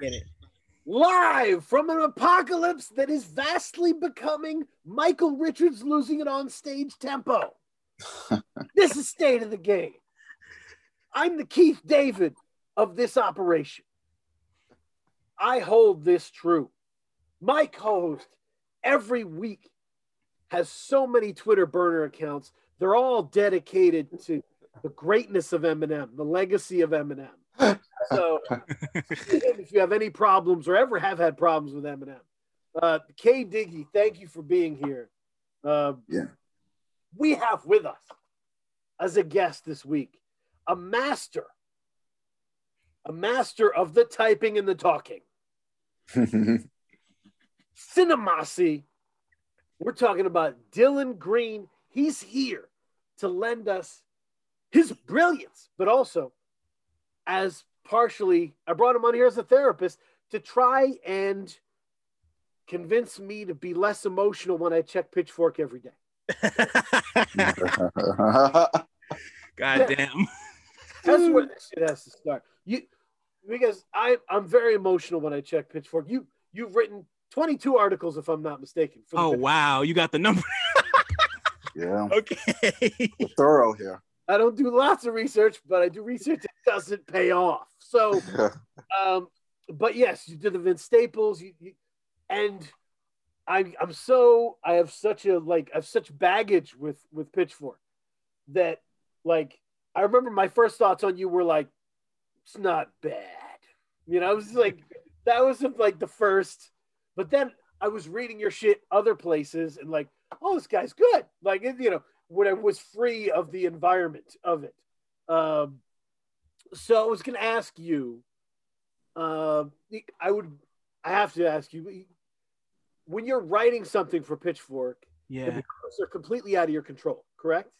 Get it. Live from an apocalypse that is vastly becoming Michael Richards losing it on stage tempo. this is state of the game. I'm the Keith David of this operation. I hold this true. My co-host every week has so many Twitter burner accounts. They're all dedicated to the greatness of Eminem, the legacy of Eminem. So, if you have any problems or ever have had problems with Eminem, uh, K Diggy, thank you for being here. Uh, Yeah. We have with us as a guest this week a master, a master of the typing and the talking. Cinemasi. We're talking about Dylan Green. He's here to lend us his brilliance, but also as partially, I brought him on here as a therapist to try and convince me to be less emotional when I check Pitchfork every day. God damn. That's where this shit has to start. You because I I'm very emotional when I check Pitchfork. You you've written 22 articles if I'm not mistaken. Oh Pitchfork. wow, you got the number. yeah, okay. thorough here. I don't do lots of research, but I do research that doesn't pay off. So um but yes, you did the Vince Staples, you, you and I'm I'm so I have such a like I have such baggage with with Pitchfork that like I remember my first thoughts on you were like it's not bad. You know, I was like that was like the first but then I was reading your shit other places and like oh this guy's good. Like you know when I was free of the environment of it. Um so I was going to ask you uh, I would I have to ask you when you're writing something for Pitchfork, the Yeah. numbers are completely out of your control, correct?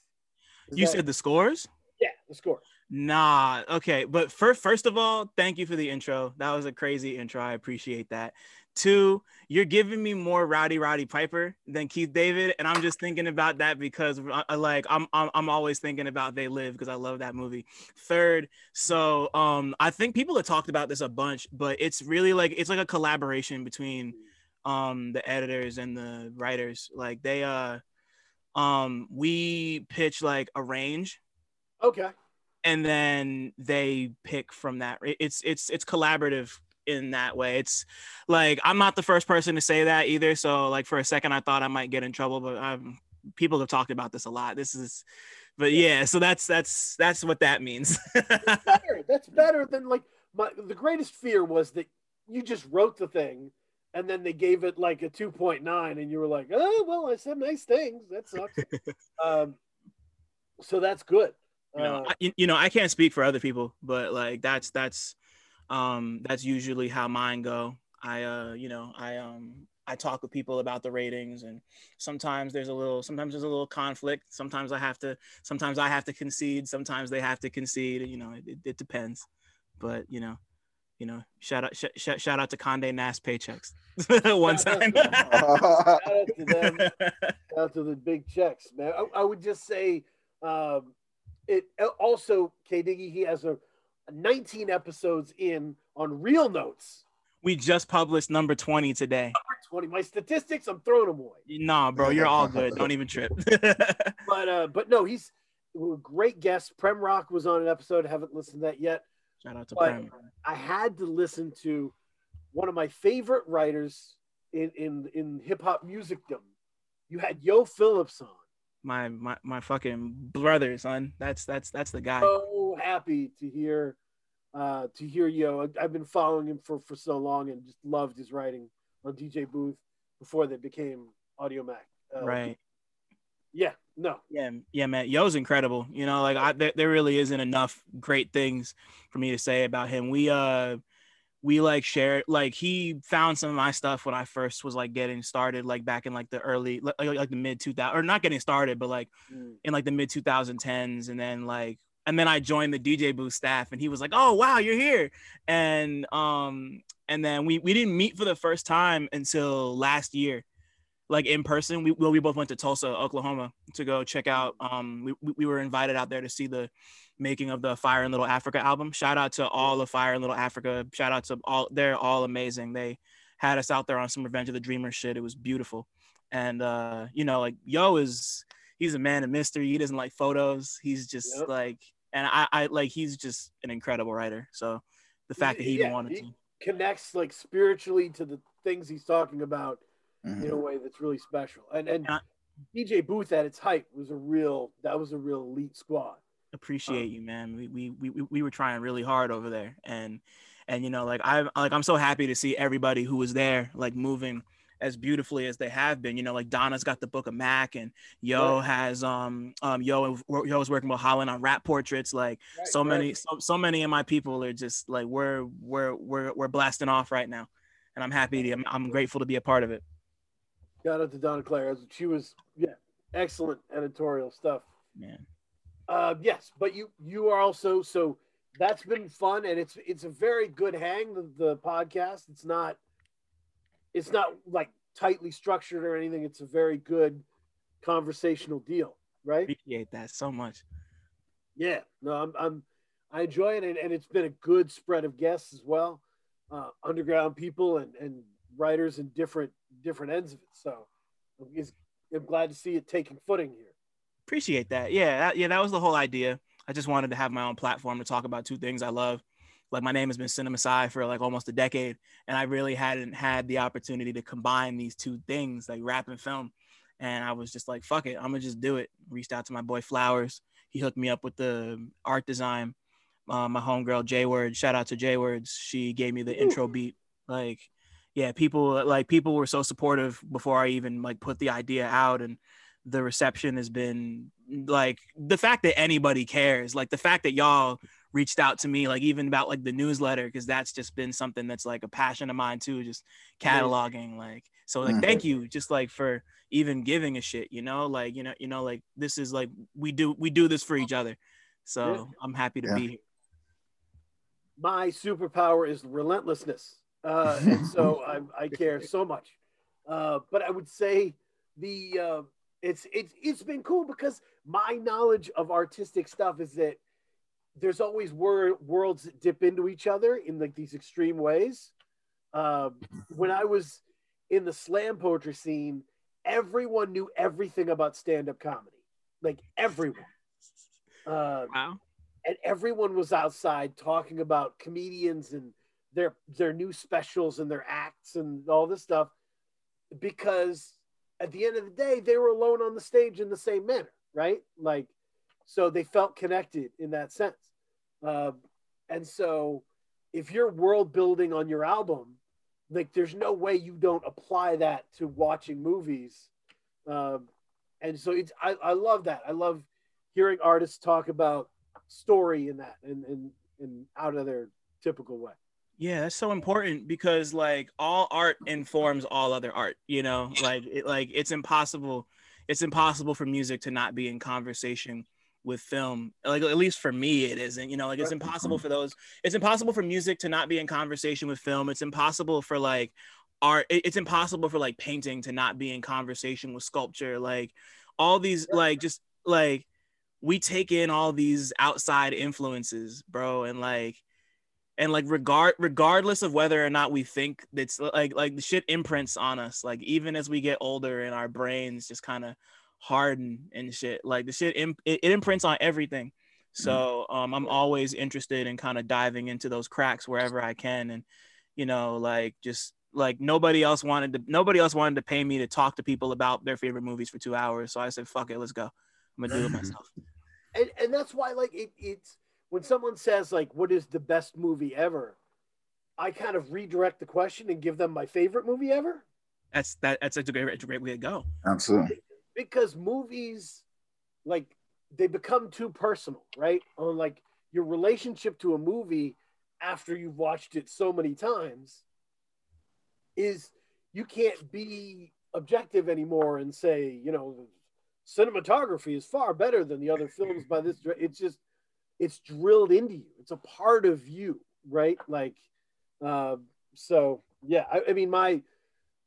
Is You that- said the scores? yeah, the score. Nah. Okay. But first, first of all, thank you for the intro. That was a crazy intro. I appreciate that. Two, you're giving me more Rowdy Roddy Piper than Keith David, and I'm just thinking about that because I, I like I'm, I'm I'm always thinking about They Live because I love that movie. Third, so um I think people have talked about this a bunch, but it's really like it's like a collaboration between um the editors and the writers. Like they uh um we pitch like a range Okay. and then they pick from that it's it's it's collaborative in that way it's like i'm not the first person to say that either so like for a second i thought i might get in trouble but um people have talked about this a lot this is but yeah so that's that's that's what that means better. That's better than like my the greatest fear was that you just wrote the thing and then they gave it like a 2.9 and you were like, oh well, I said nice things. That sucks. um, so that's good. you know, Uh, I, you know i can't speak for other people but like that's that's um that's usually how mine go i uh you know i um i talk with people about the ratings and sometimes there's a little sometimes there's a little conflict sometimes i have to sometimes i have to concede sometimes they have to concede you know it, it, depends but you know you know shout out sh- sh- shout out to conde nast paychecks one time shout out to them. Shout out to the big checks, man. I, I would just say, um, it also K Diggy. He has a 19 episodes in on Reel Notes. we just published number 20 today 20. My statistics, I'm throwing them away. nah bro you're all good don't even trip But uh, but no, he's a great guest. Prem Rock was on an episode. Haven't listened to that yet. shout out to But Prem. I had to listen to one of my favorite writers in in in hip hop musicdom. You had Yoh Phillips on. My my my fucking brother, son. That's that's that's the guy. So happy to hear uh, to hear Yoh. I've been following him for for so long and just loved his writing on DJ Booth before they became Audiomack. Uh, right. Yeah. No. Yeah, yeah, man. Yoh's incredible. You know, like I there, there really isn't enough great things for me to say about him. We uh we like shared like he found some of my stuff when I first was like getting started, like back in like the early like, like the mid 2000 or not getting started, but like Mm. in like the mid 2010s and then like and then I joined the DJ booth staff and he was like, "Oh, wow, you're here." And um and then we we didn't meet for the first time until last year. Like in person, we well, we both went to Tulsa, Oklahoma to go check out um we we- we were invited out there to see the making of the Fire in Little Africa album. Shout out to all of Fire in Little Africa. Shout out to all they're all amazing. They had us out there on some Revenge of the Dreamers shit. It was beautiful. And uh, you know, like Yoh is he's a man of mystery. He doesn't like photos. He's just Yep. like and I, I like he's just an incredible writer. So the fact that he even Yeah, wanted he- to. Connects like spiritually to the things he's talking about Mhm. in a way that's really special. And and Yeah. DJ Booth at its height was a real that was a real elite squad. Appreciate you man. We, we we we were trying really hard over there and and you know like i like i'm so happy to see everybody who was there like moving as beautifully as they have been. You know like donna's got the book of mac and yo Right. has um um yo yo is working with holland on rap portraits. Like Right, so many so, so many of my people are just like we're we're we're we're blasting off right now and i'm happy to, I'm, I'm grateful to be a part of it. Shout out to Donna Claire. She was yeah, excellent editorial stuff. man Uh, yes, but you you are also so that's been fun and it's it's a very good hang the, the podcast. It's not it's not like tightly structured or anything. It's a very good conversational deal, right? appreciate that so much Yeah, no, I'm, I'm I enjoy it, and, and it's been a good spread of guests as well, uh, underground people and, and writers in different different ends of it. So, I'm glad to see it taking footing here. Appreciate that. Yeah that, yeah that was the whole idea. I just wanted to have my own platform to talk about two things i love. Like my name has been cinema sci for like almost a decade and i really hadn't had the opportunity to combine these two things like rap and film. And i was just like fuck it i'm gonna just do it. Reached out to my boy flowers. He hooked me up with the art design. Uh, my homegirl j word shout out to j words she gave me the intro beat. Like yeah people like people were so supportive before i even like put the idea out and the reception has been like the fact that anybody cares like the fact that y'all reached out to me like even about like the newsletter because that's just been something that's like a passion of mine too just cataloging like so like Mhm. thank you just like for even giving a shit you know like you know you know like this is like we do we do this for each other so i'm happy to Yeah. be here My superpower is relentlessness, uh, and so I, I care so much. Uh, but I would say the uh, it's it's it's been cool because my knowledge of artistic stuff is that there's always wor- worlds that dip into each other in like these extreme ways. Um, when I was in the slam poetry scene, everyone knew everything about stand-up comedy, like everyone. Uh, wow and everyone was outside talking about comedians and their their new specials and their acts and all this stuff because at the end of the day they were alone on the stage in the same manner right? Like so they felt connected in that sense. Um, and so if you're world building on your album like there's no way you don't apply that to watching movies. Um, and so it's I, I love that. I love hearing artists talk about story in that and and, and out of their typical way Yeah, that's so important because like all art informs all other art, you know? Like it like it's impossible it's impossible for music to not be in conversation with film. Like at least for me it isn't, you know, like it's impossible for those it's impossible for music to not be in conversation with film. It's impossible for like art it's impossible for like painting to not be in conversation with sculpture. Like all these like just like we take in all these outside influences, bro, and like and like regard regardless of whether or not we think it's like like the shit imprints on us like even as we get older and our brains just kind of harden and shit like the shit imp- it, it imprints on everything. So um i'm always interested in kind of diving into those cracks wherever i can and you know like just like nobody else wanted to nobody else wanted to pay me to talk to people about their favorite movies for two hours so i said fuck it let's go. I'm gonna do it myself. And and that's why like it, it's when someone says like what is the best movie ever i kind of redirect the question and give them my favorite movie ever. That's that that's a great, a great way to go. Absolutely. because movies like they become too personal right? On like your relationship to a movie after you've watched it so many times is you can't be objective anymore and say you know cinematography is far better than the other films by this dir- it's just it's drilled into you it's a part of you right like um so yeah I, I mean my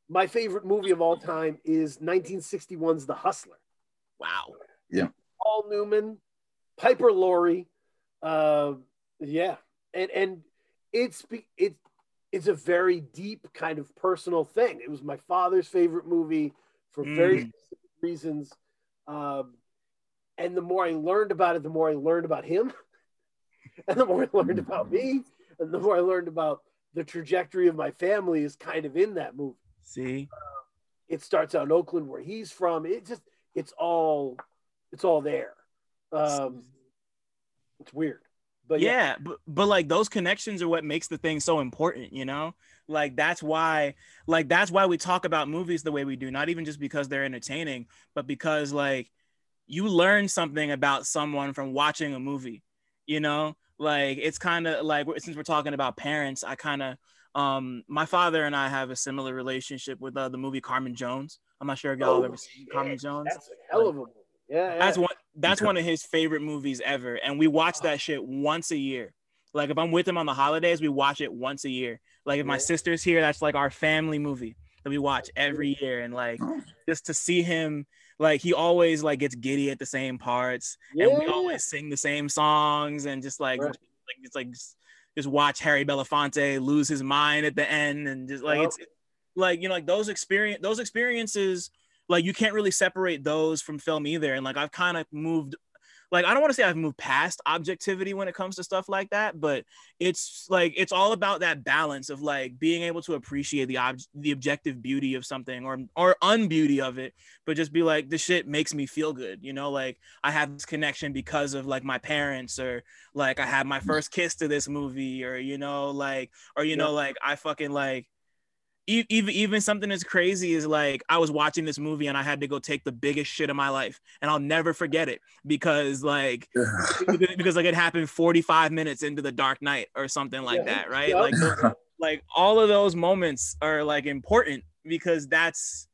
my favorite movie of all time is 1961's The Hustler. wow Yeah. Paul Newman, Piper Laurie, Um, yeah, and and it's be- it it's a very deep kind of personal thing. It was my father's favorite movie for very Mm. specific reasons. Um, and the more I learned about it, the more I learned about him, and the more I learned about me, and the more I learned about the trajectory of my family is kind of in that movie. See, It starts out in Oakland, where he's from. It just it's all it's all there. Um, it's weird, but yeah, yeah, but, but like those connections are what makes the thing so important, you know? Like that's why like that's why we talk about movies the way we do, not even just because they're entertaining, but because like you learn something about someone from watching a movie, you know? Like it's kind of like since we're talking about parents, I kind of um my father and I have a similar relationship with uh, the movie Carmen Jones. I'm not sure if y'all have Oh, ever seen shit. Carmen Jones. that's a hell of a movie. Yeah, yeah. That's one. That's one of his favorite movies ever, and we watch that shit once a year. Like if I'm with him on the holidays, we watch it once a year. Like if my sister's here, that's like our family movie that we watch every year, and like just to see him, like he always like gets giddy at the same parts, and we always sing the same songs, and just like Right. like it's like just, just watch Harry Belafonte lose his mind at the end, and just like Yep. it's like you know like those experience those experiences like you can't really separate those from film either and like i've kind of moved like i don't want to say i've moved past objectivity when it comes to stuff like that but it's like it's all about that balance of like being able to appreciate the ob- the objective beauty of something or or unbeauty of it but just be like this shit makes me feel good you know like i have this connection because of like my parents or like i had my mm. first kiss to this movie or you know like or you know like i fucking like even even something as crazy as like I was watching this movie and I had to go take the biggest shit of my life and I'll never forget it because like because like it happened 45 minutes into the Dark Knight or something like Yeah. that right Yeah. like those- like all of those moments are like important because that's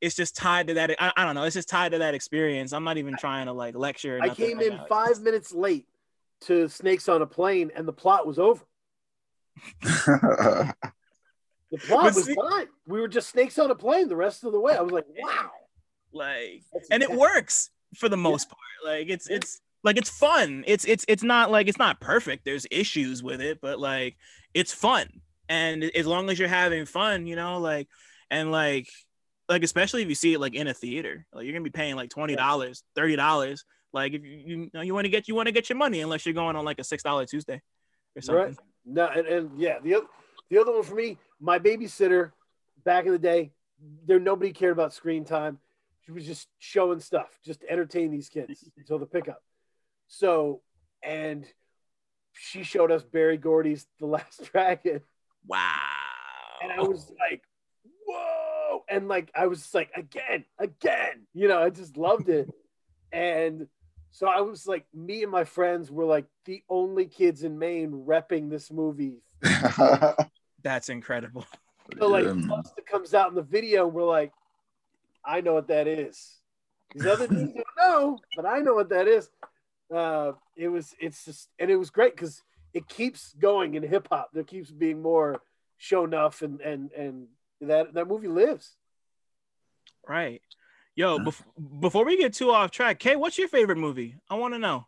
it's just tied to that I, I don't know it's just tied to that experience I'm not even trying to like lecture or I came right in now. five minutes late to Snakes on a Plane, and the plot was over. The plot was see- fine. We were just snakes on a plane the rest of the way. I was like, wow. like that's and it works for the most part like it's Yeah. it's like it's fun it's it's it's not like it's not perfect there's issues with it but like it's fun and as long as you're having fun you know like and like like especially if you see it like in a theater like you're gonna be paying like $20 $30 like if you you, know, you want to get you want to get your money unless you're going on like a six dollar tuesday or something Right. No, and, and yeah, the other the other one for me, my babysitter back in the day, there nobody cared about screen time. She was just showing stuff, just to entertain these kids until the pickup. So, and she showed us Berry Gordy's The Last Dragon, wow and I was like, "Whoa!" And like I was just like, "Again, again!" You know, I just loved it, and so I was like, me and my friends were like the only kids in Maine repping this movie that's incredible So like Yeah. Buster comes out in the video, and we're like, I know what that is. These other dudes don't know, but I know what that is. Uh, it was it's just and it was great because it keeps going in hip hop. There keeps being more Sho'nuff and and and that that movie lives. Right. Yo, bef- before we get too off track, Kay, what's your favorite movie? I want to know.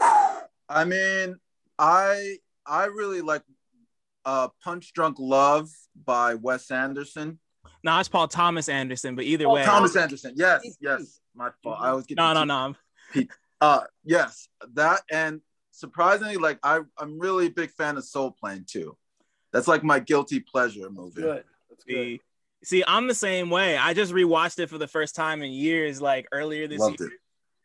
I mean, I I really like uh Punch Drunk Love by Wes Anderson. No, it's Paul Thomas Anderson, but either Paul way. Thomas Anderson. Yes, yes. My fault. I always get No, the no, two- no. Uh yes, that and surprisingly, like I I'm really a big fan of Soul Plane too. That's like my guilty pleasure movie. Good. That's good. See, see, I'm the same way. I just rewatched it for the first time in years, like earlier this Loved year. it.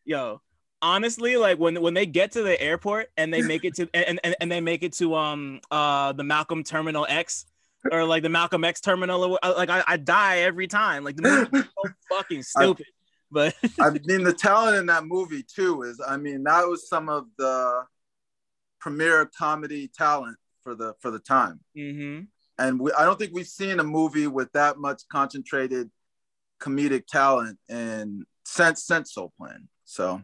Yo, honestly, like when when they get to the airport and they make it to and, and, and they make it to um uh the Malcolm Terminal X or like the Malcolm X terminal, like I, I die every time. Like the movie is so fucking stupid. But I mean, the talent in that movie too is, I mean, that was some of the premier comedy talent for the for the time. Mhm. And we, I don't think we've seen a movie with that much concentrated comedic talent in since since Soul Plane. So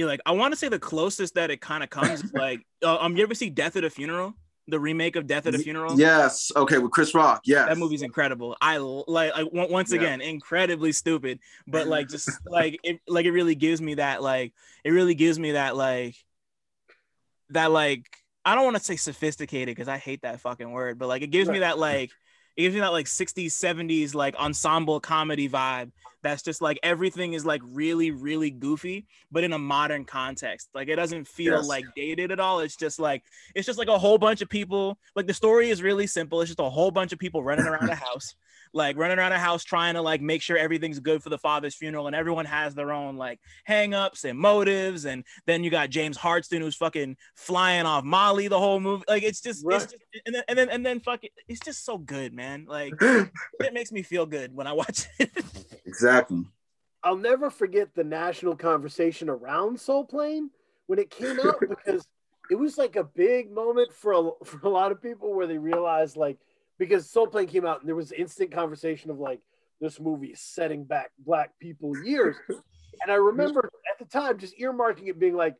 Yeah, like I want to say the closest that it kind of comes is like uh, um you ever see Death at a Funeral? The remake of Death at a Funeral? yes, okay, with Chris Rock. Yes, That movie's incredible. I like I on- once Yeah. again incredibly stupid, but like just like it like it really gives me that like it really gives me that like that like I don't want to say sophisticated because I hate that fucking word, but like it gives me that like it gives me that like 60s 70s like ensemble comedy vibe that's just like everything is like really really goofy but in a modern context. Like it doesn't feel Yes. like dated at all. It's just like it's just like a whole bunch of people like the story is really simple. It's just a whole bunch of people running around a house like running around a house trying to like make sure everything's good for the father's funeral and everyone has their own like hang-ups and motives and then you got James Marsden who's fucking flying off Molly the whole movie like it's just Right. it's just and then and then and then fucking it's just so good man like it makes me feel good when I watch it exactly. I'll never forget the national conversation around Soul Plane when it came out because it was like a big moment for a, for a lot of people where they realized like because Soul Plane came out and there was instant conversation of like this movie is setting back black people years. And I remember at the time just earmarking it being like,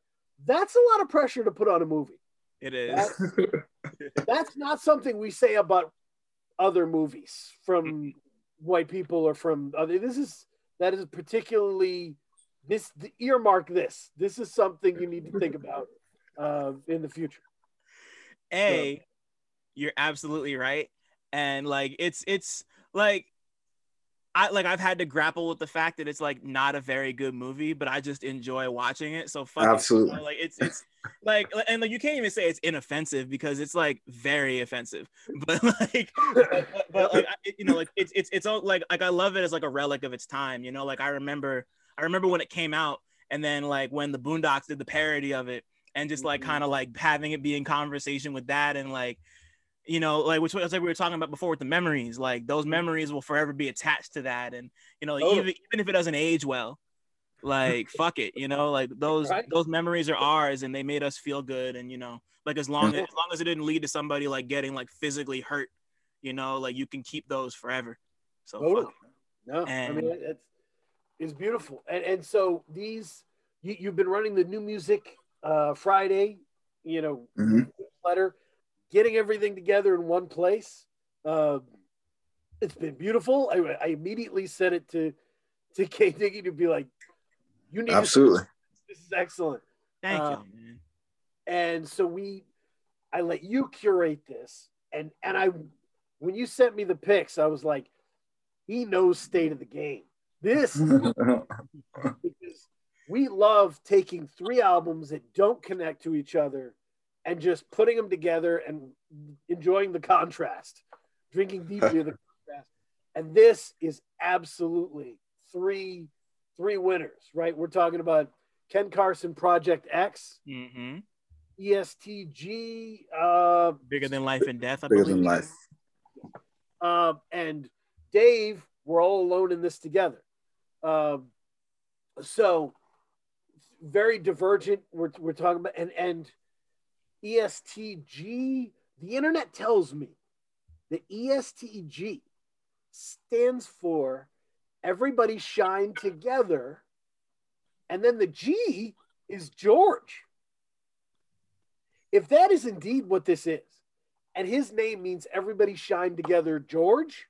that's a lot of pressure to put on a movie. it is That's, that's not something we say about other movies from white people or from other. This is that is particularly this the earmark. This this is something you need to think about uh, in the future. A, you're absolutely right. And like it's it's like I like I've had to grapple with the fact that it's like not a very good movie, but I just enjoy watching it. So fuck Absolutely. know, like it's it's like and like you can't even say it's inoffensive because it's like very offensive. But like but, but, like I- you know like it's it's it's all like like I love it as like a relic of its time. You know, like I remember I remember when it came out and then like when the Boondocks did the parody of it and just like Mhm. kind of like having it be in conversation with that and like you know like which was like we were talking about before with the memories like those memories will forever be attached to that and you know like, Totally. even even if it doesn't age well like fuck it you know like those Right. those memories are ours and they made us feel good and you know like as long as, as long as it didn't lead to somebody like getting like physically hurt you know like you can keep those forever so fuck Totally. it. No, I mean it- it's it's beautiful. And and so these you, you've been running the new music uh, Friday, you know, Mhm. letter, getting everything together in one place. Um, it's been beautiful. I, I immediately sent it to to K Diggy to be like, you need Absolutely. To, this is excellent. thank Uh, you man And so we, I let you curate this, and and I, when you sent me the pics, I was like, he knows state of the game. This because we love taking three albums that don't connect to each other and just putting them together and enjoying the contrast, drinking deeply of the contrast. And this is absolutely three three winners, right? We're talking about Ken Carson Project X, hmm E ESTG, uh, bigger than life and death I Bigger believe than life. um, and Dave, we're all alone in this together. Um, so very divergent. We're, we're talking about and and ESTG. The internet tells me that ESTG stands for everybody shine together, and then the G is George. If that is indeed what this is, and his name means everybody shine together george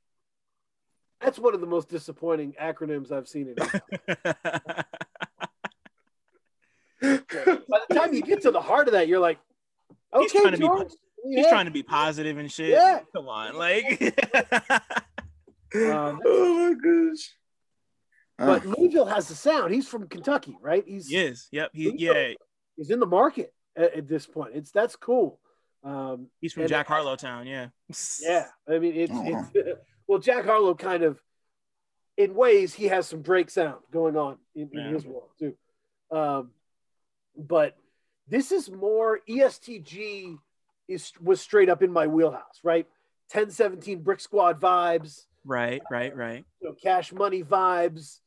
that's one of the most disappointing acronyms i've seen in by the time you get to the heart of that you're like He's okay trying to be- george He's trying to be positive and shit. Yeah. Come on, like. Um, oh my gosh. but Uh, louisville has the sound he's from kentucky right he's yes. Yep. He. Yeah. he's in the market at, at this point it's that's cool um He's from Jack Harlow Town. Yeah. Yeah, I mean it's Oh. it's well Jack Harlow kind of in ways he has some Drake sound going on in, in Yeah. his world too. Um, but this is more ESTG is was straight up in my wheelhouse, right? 1017 Brick Squad vibes, Right. Right. Right. you know, Cash Money vibes,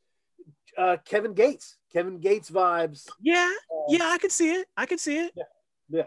uh, Kevin Gates, Kevin Gates vibes. Yeah. Um, Yeah. I could see it. I could see it. yeah.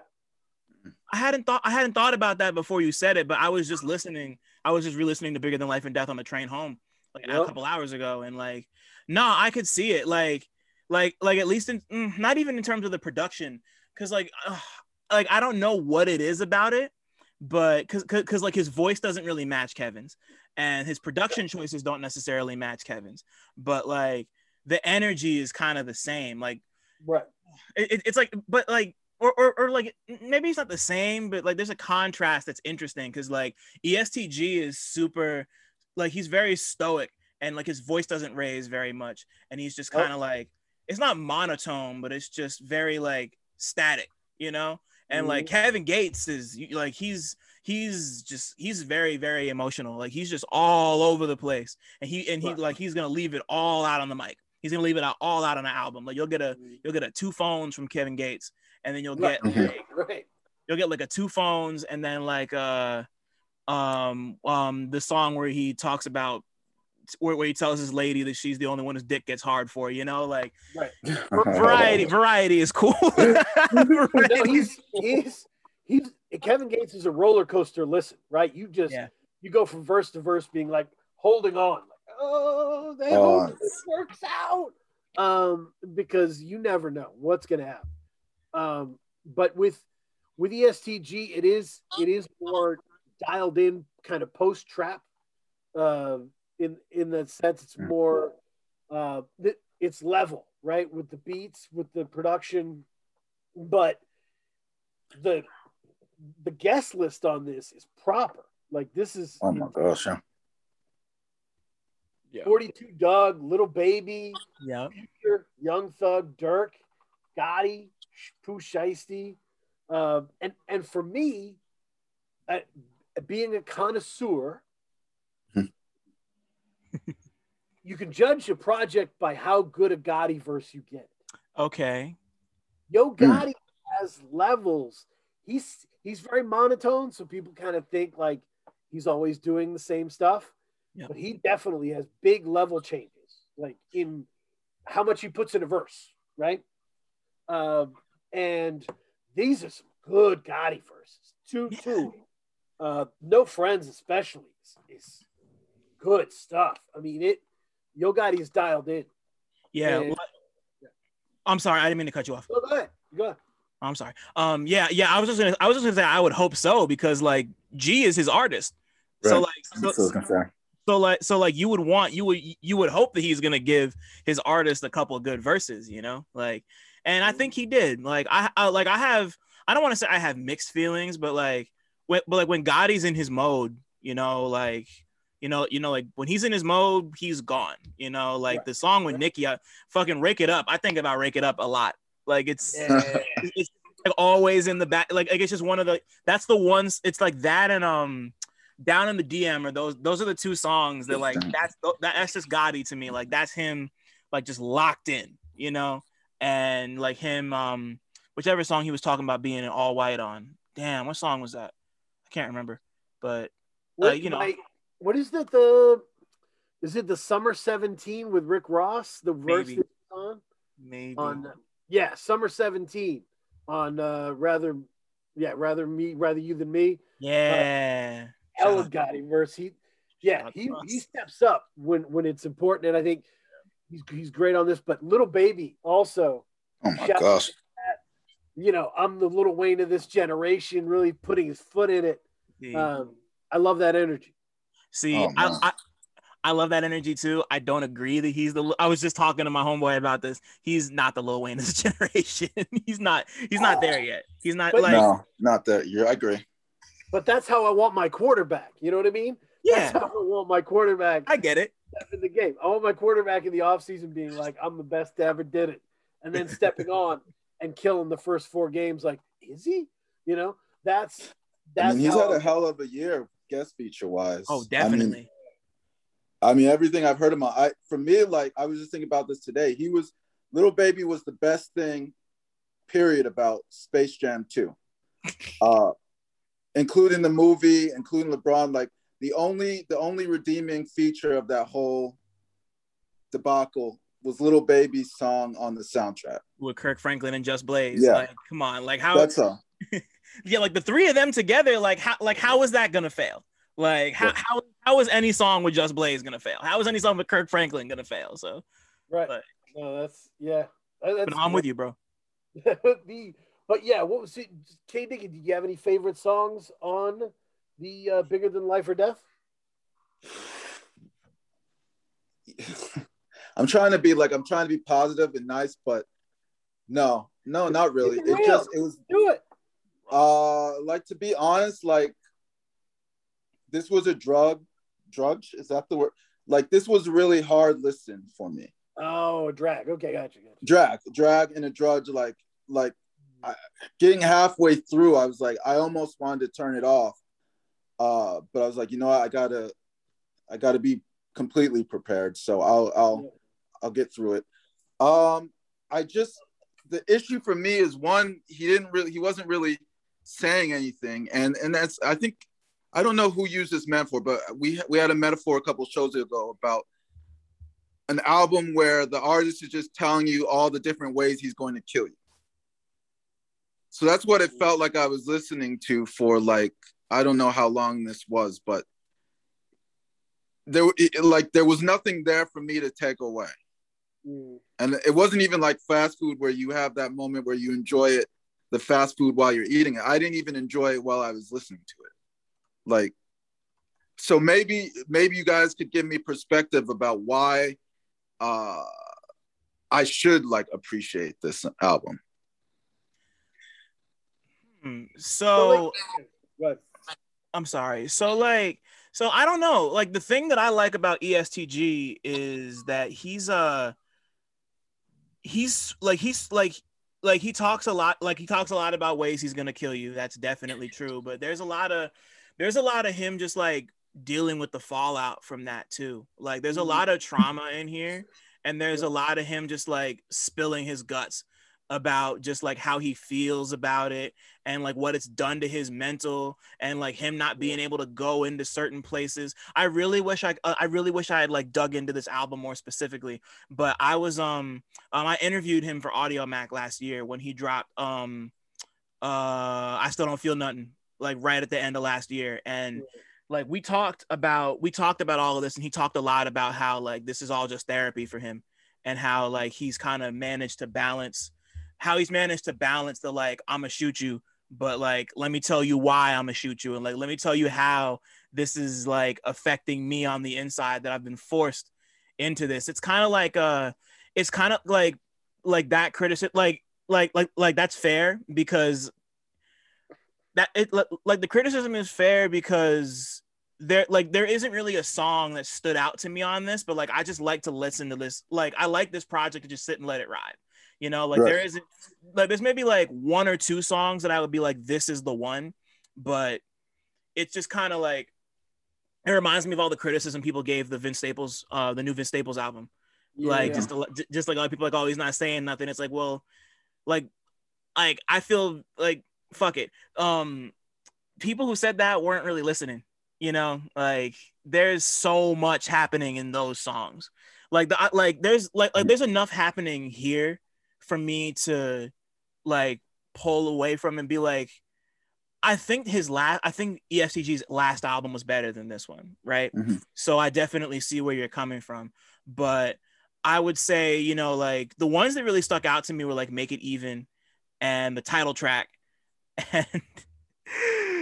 I hadn't thought. I hadn't thought about that before you said it, but I was just listening. I was just re-listening to Bigger Than Life and Death on the train home, like a couple hours ago, and like, no, I could see it. Like, like, like at least in mm, not even in terms of the production, because like, ugh, like I don't know what it is about it, but because because like his voice doesn't really match Kevin's, and his production choices don't necessarily match Kevin's, but like the energy is kind of the same. Like Right. it, it- it's like but like or, or, or like maybe it's not the same, but like there's a contrast that's interesting because like ESTG is super, like he's very stoic and like his voice doesn't raise very much, and he's just kind of oh. like it's not monotone, but it's just very like static, you know. And mm-hmm. like Kevin Gates is like he's he's just he's very very emotional, like he's just all over the place, and he and he right. like he's gonna leave it all out on the mic. He's gonna leave it out all out on the album. Like you'll get a mm-hmm. you'll get a two phones from Kevin Gates, and then you'll get right. like, right. you'll get like a two phones, and then like uh um um the song where he talks about where, where he tells his lady that she's the only one his dick gets hard for, you know, like right. variety, variety is cool. no, he's, he's, he's, Kevin Gates is a roller coaster. Listen, right? You just, yeah. you go from verse to verse being like holding on, like, oh, they oh. hope this works out. Um, because you never know what's going to happen. Um, but with, with ESTG, it is, it is more dialed in kind of post trap. Uh, in in the sense it's more uh it's level right with the beats with the production but the the guest list on this is proper like this is oh my gosh yeah. yeah. 42 Dugg, Lil Baby, yeah, Future, Young Thug, Durk, Gotti, Pooh Shiesty. Uh, and and for me, uh, being a connoisseur, you can judge a project by how good a Gotti verse you get. Okay. Yo hmm. Gotti mm. has levels. He's he's very monotone, so people kind of think like he's always doing the same stuff. Yep. But he definitely has big level changes, like in how much he puts in a verse, right? Um, and these are some good Gotti verses. Two, yeah. two. Uh, no friends, especially, is, is good stuff. I mean, it Yo Gotti is dialed in. Yeah. And, yeah. I'm sorry, I didn't mean to cut you off. Go ahead. Go ahead. I'm sorry. Um, yeah, yeah. I was just gonna, I was just gonna say, I would hope so because like G is his artist. Right. So like, so, so, like, so like, you would want, you would, you would hope that he's gonna give his artist a couple of good verses, you know, like, and I think he did. Like, I, I like, I have, I don't want to say I have mixed feelings, but like, when, but like when Gotti's in his mode, you know, like you know, you know, like when he's in his mode, he's gone. You know, like right. the song with Nicki, I fucking rake it up. I think about rake it up a lot. Like it's yeah. it's like always in the back. Like, like it's just one of the that's the ones. It's like that and um down in the DM or those those are the two songs that like that's that's just Gotti to me. Like that's him like just locked in. You know, and like him um whichever song he was talking about being in all white on. Damn, what song was that? I can't remember, but uh, you know. My- what is that? The is it the Summer 17 with Rick Ross? The verse Maybe. on? Maybe. On yeah, Summer 17 on uh rather yeah, rather me, rather you than me. Yeah. Uh, hella Gotti verse. He yeah, he, he steps up when when it's important, and I think he's he's great on this. But Lil Baby also. Oh my gosh. You know, I'm the Lil Wayne of this generation, really putting his foot in it. Um, I love that energy. See, oh, I, I, I love that energy too. I don't agree that he's the. I was just talking to my homeboy about this. He's not the Lil Wayne of this generation. he's not. He's not there yet. He's not but like. No, not that. Yeah, I agree. But that's how I want my quarterback. You know what I mean? Yeah. That's how I want my quarterback. I get it. In the game, I want my quarterback in the offseason being like, "I'm the best to ever did it," and then stepping on and killing the first four games. Like, is he? You know, that's that's. I mean, he's had a hell of a year guest feature wise. Oh, definitely. I mean, I mean, everything I've heard of I for me, like I was just thinking about this today. He was Lil Baby was the best thing, period, about Space Jam 2. uh, including the movie, including LeBron. Like the only the only redeeming feature of that whole debacle was Lil Baby's song on the soundtrack with Kirk Franklin and Just Blaze. Yeah, like, come on, like how that's all. Yeah, like the three of them together, like how like how is that gonna fail? Like how yeah. how how is any song with Just Blaze gonna fail? How is any song with Kirk Franklin gonna fail? So right, but, no, that's yeah. That's but I'm with you, bro. the but yeah, what was it? K Diggy, do you have any favorite songs on the uh, Bigger Than Life or Death? I'm trying to be like I'm trying to be positive and nice, but no, No, not really. It It just it was Do it. Uh like to be honest, like this was a drug drudge. Is that the word? Like this was really hard listen for me. Oh, drag. Okay, gotcha. gotcha. Drag, drag, and a drudge. Like like I, getting halfway through, I was like, I almost wanted to turn it off. Uh, but I was like, you know what, I gotta, I gotta be completely prepared. So I'll, I'll, I'll get through it. Um, I just the issue for me is one, he didn't really, he wasn't really saying anything, and and that's I think I don't know who used this metaphor, but we we had a metaphor a couple shows ago about an album where the artist is just telling you all the different ways he's going to kill you. So that's what it felt like I was listening to for like I don't know how long this was, but there it, like there was nothing there for me to take away. Mm. And it wasn't even like fast food where you have that moment where you enjoy it, the fast food while you're eating it. I didn't even enjoy it while I was listening to it. Like, so maybe maybe you guys could give me perspective about why uh I should like appreciate this album. Hmm, So Right. I'm sorry. So like, so I don't know. Like the thing that I like about ESTG is that he's uh he's like he's like like he talks a lot like he talks a lot about ways he's gonna kill you. That's definitely true. But there's a lot of there's a lot of him just like dealing with the fallout from that too. Like there's a Mhm. lot of trauma in here, and there's a lot of him just like spilling his guts about just like how he feels about it and like what it's done to his mental and like him not being able to go into certain places. I really wish I uh, I really wish I had like dug into this album more specifically, but I was um um I interviewed him for Audiomack last year when he dropped um uh I still don't feel nothing like right at the end of last year and like we talked about we talked about all of this and he talked a lot about how like this is all just therapy for him and how like he's kind of managed to balance how he's managed to balance the like I'm gonna shoot you but like let me tell you why I'm gonna shoot you and like let me tell you how this is like affecting me on the inside that I've been forced into this. It's kind of like uh it's kind of like like that criticism like like like like that's fair because that it like- the criticism is fair because there like there isn't really a song that stood out to me on this but like I just like to listen to this like I like this project to just sit and let it ride you know like Right. there isn't like there's maybe like one or two songs that I would be like this is the one but it's just kind of like it reminds me of all the criticism people gave the Vince Staples uh the new Vince Staples album. Like Yeah. just a, j- just like a lot of people like oh he's not saying nothing. It's like well like like i feel like fuck it. Um people who said that weren't really listening you know? Like there's so much happening in those songs. Like the like there's like like there's enough happening here for me to like pull away from and be like I think his last I think E ESTG's last album was better than this one, right? Mhm. So I definitely see where you're coming from, but I would say, you know, like the ones that really stuck out to me were like Make It Even and the title track and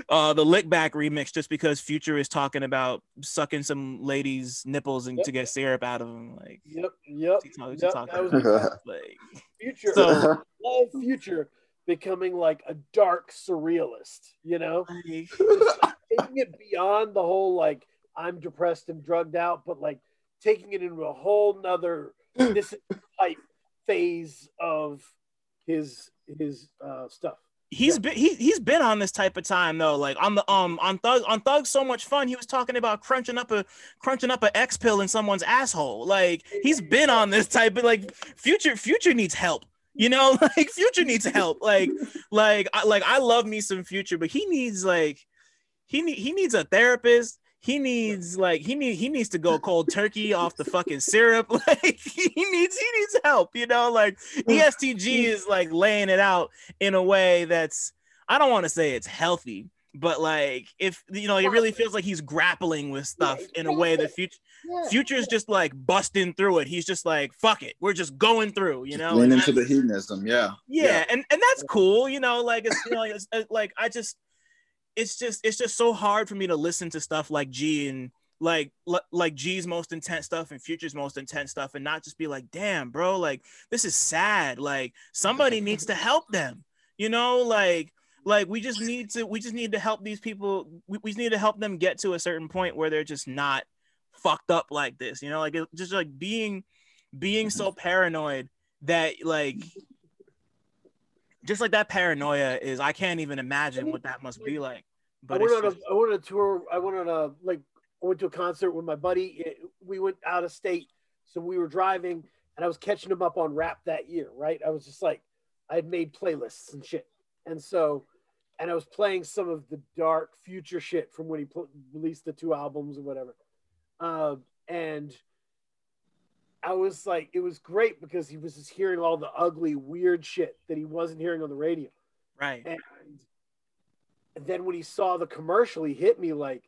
uh the lick back remix just because future is talking about sucking some ladies nipples and Yep. to get syrup out of them like Yep. Yep. he Yep, was like future. So- love future becoming like a dark surrealist. You know, like, taking it beyond the whole like I'm depressed and drugged out, but like taking it into a whole nother this is type phase of his his uh, stuff. He's Yeah. been he, he's been on this type of time though. Like on the um on thug on thug so much fun he was talking about crunching up a crunching up a x pill in someone's asshole. Like he's been on this type of like future future needs help you know? Like future needs help. Like like I, like i love me some future but he needs like he need he needs a therapist he needs like he need he needs to go cold turkey off the fucking syrup like he needs he needs help you know like E ESTG is like laying it out in a way that's I don't want to say it's healthy, but like if you know, it really feels like he's grappling with stuff in a way that future future is just like busting through it. He's just like, fuck it, we're just going through, you know. Lean into the hedonism, yeah. yeah, and and that's cool, you know. Like it's you know, it's, uh, like I just, it's just it's just so hard for me to listen to stuff like G and like like G's most intense stuff and Future's most intense stuff and not just be like, damn, bro, like this is sad. Like somebody needs to help them. You know, like like we just need to we just need to help these people. We, we just need to help them get to a certain point where they're just not fucked up like this. You know, like it, just like being being so paranoid that like just like that paranoia is I can't even imagine what that must be like. But I went on a I went on a tour. I went on a like I went to a concert with my buddy. It, we went out of state, so we were driving, and I was catching him up on rap that year. Right, I was just like, I had made playlists and shit, and so, and I was playing some of the dark future shit from when he pl- released the two albums or whatever, uh, and I was like, it was great because he was just hearing all the ugly, weird shit that he wasn't hearing on the radio. Right. And, and then when he saw the commercial, he hit me like,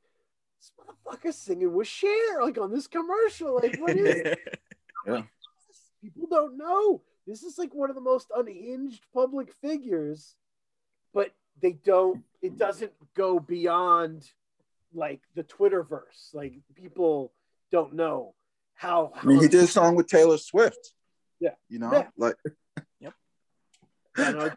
this motherfucker singing with Cher, like on this commercial. Like, what is yeah. People don't know. This is like one of the most unhinged public figures, but they don't, it doesn't go beyond like the Twitterverse. Like, people don't know how. how I mean, he did a song with Taylor Swift. Yeah. You know, yeah. like, yep. I know,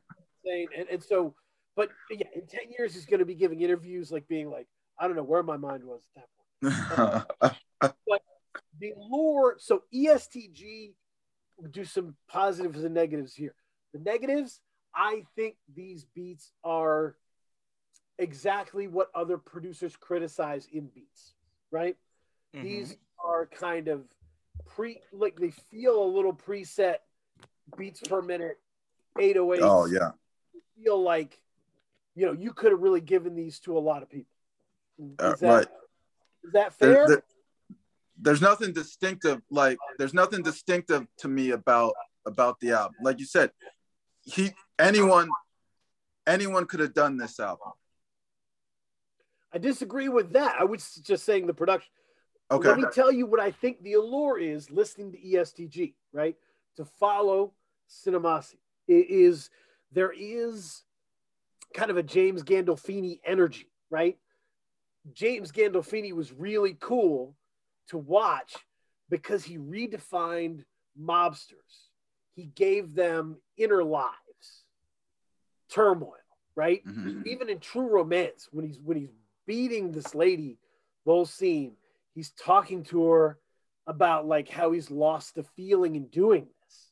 saying, and, and so, but yeah, in 10 years, he's going to be giving interviews like being like, I don't know where my mind was at that point. but the lore, so ESTG, do some positives and negatives here. The negatives, I think these beats are exactly what other producers criticize in beats, right? Mm-hmm. These are kind of pre, like they feel a little preset beats per minute, 808. Oh, yeah. Feel like, you know, you could have really given these to a lot of people. Uh, that, right. Is that fair? There, there, there's nothing distinctive. Like there's nothing distinctive to me about about the album. Like you said, he anyone anyone could have done this album. I disagree with that. I was just saying the production. Okay. Let me tell you what I think the allure is listening to ESTG, right? To follow Cinemasi. It is there is kind of a James Gandolfini energy, right? James Gandolfini was really cool to watch because he redefined mobsters. He gave them inner lives, turmoil, right? Mm-hmm. Even in True Romance, when he's when he's beating this lady, scene, he's talking to her about like how he's lost the feeling in doing this.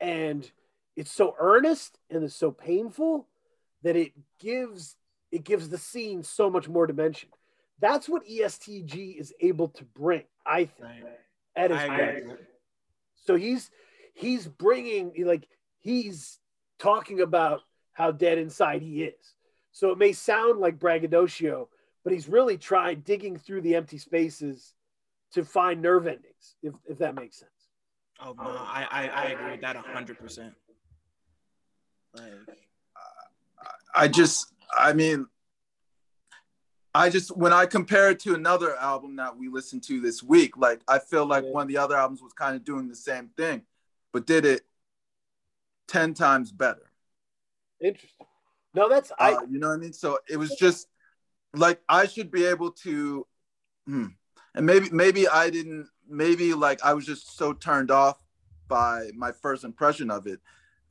And it's so earnest and it's so painful that it gives it gives the scene so much more dimension. That's what ESTG is able to bring, I think, at his best. So he's he's bringing like he's talking about how dead inside he is. So it may sound like braggadocio, but he's really trying digging through the empty spaces to find nerve endings, if, if that makes sense. Oh no, I, I, I agree with that hundred percent. Like I just I mean, I just when I compare it to another album that we listened to this week, like I feel like yeah. one of the other albums was kind of doing the same thing, but did it ten times better. Interesting. No, that's I. Uh, you know what I mean. So it was just like I should be able to, hmm, and maybe maybe I didn't. Maybe like I was just so turned off by my first impression of it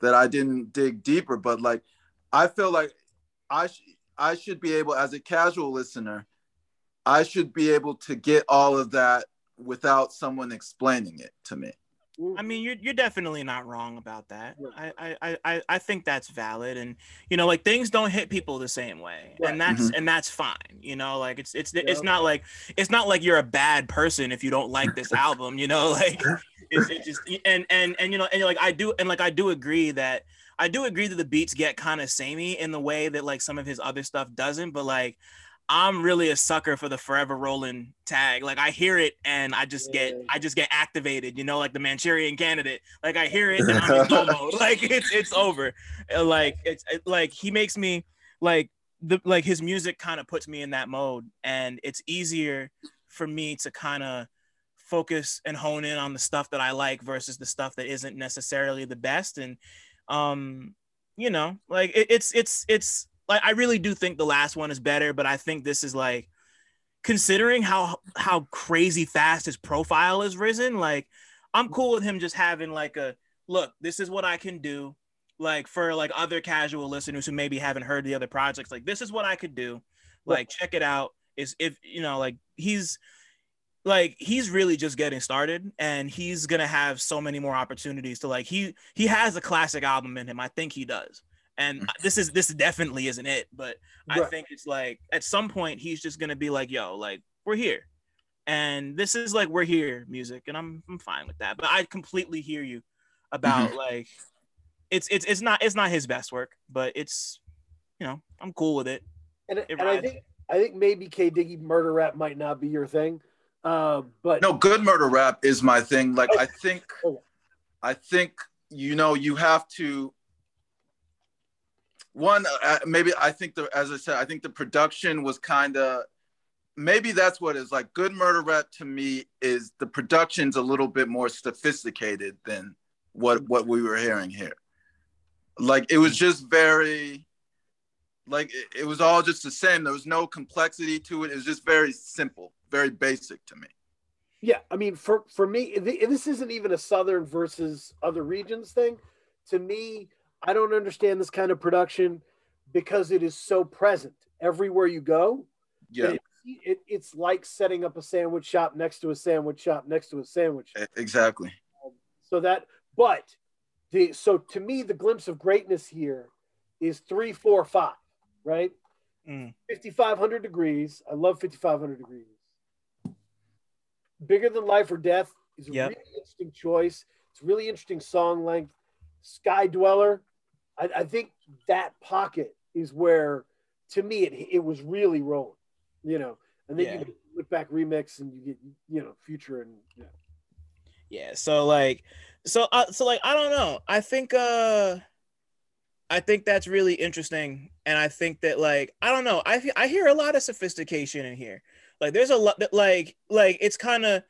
that I didn't dig deeper. But like I feel like I sh- I should be able, as a casual listener, I should be able to get all of that without someone explaining it to me. I mean, you're you're definitely not wrong about that. I I I I think that's valid, and you know, like things don't hit people the same way, right. and that's mm-hmm. and that's fine. You know, like it's it's it's not like it's not like you're a bad person if you don't like this album. You know, like it's, it's just and and and you know, and like I do and like I do agree that I do agree that the beats get kind of samey in the way that like some of his other stuff doesn't, but like I'm really a sucker for the forever rolling tag. Like I hear it and I just get I just get activated, you know, like the Manchurian candidate. Like I hear it and I'm in mode. Like it's it's over. Like it's it, like he makes me like the like his music kind of puts me in that mode and it's easier for me to kind of focus and hone in on the stuff that I like versus the stuff that isn't necessarily the best and um you know like it, it's it's it's like i really do think the last one is better but i think this is like considering how how crazy fast his profile has risen, like I'm cool with him just having like a look, this is what I can do. Like for like other casual listeners who maybe haven't heard the other projects, like this is what I could do. Like check it out. Is if you know, like he's like he's really just getting started and he's gonna have so many more opportunities to like he he has a classic album in him i think he does and mm. this is this definitely isn't it but right. i think it's like at some point he's just gonna be like yo like we're here and this is like we're here music and i'm, I'm fine with that but i completely hear you about mm-hmm. like it's it's it's not it's not his best work but it's you know i'm cool with it and, it and i think i think maybe k diggy murder rap might not be your thing uh, but no, good murder rap is my thing. Like I think, I think you know you have to. One, uh, maybe I think the as I said, I think the production was kind of maybe that's what is like good murder rap to me is the production's a little bit more sophisticated than what what we were hearing here like it was just very like it, it was all just the same there was no complexity to it it was just very simple very basic to me. Yeah, I mean, for for me, this isn't even a southern versus other regions thing. To me, I don't understand this kind of production because it is so present everywhere you go. Yeah, it, it, it's like setting up a sandwich shop next to a sandwich shop next to a sandwich. Shop. Exactly. Um, so that, but the so to me, the glimpse of greatness here is three, four, five, right? Mm. 5,500 degrees. I love 5,500 degrees. Bigger Than Life or Death is a yep. really interesting choice. It's really interesting song length. Sky Dweller, I, I, think that pocket is where, to me, it, it was really rolling, you know. And then yeah. you Lick Back remix and you get, you know, future and yeah. Yeah. So like, so uh, so like I don't know. I think uh, I think that's really interesting, and I think that like I don't know. I I hear a lot of sophistication in here. Like there's a lot that like like it's kind of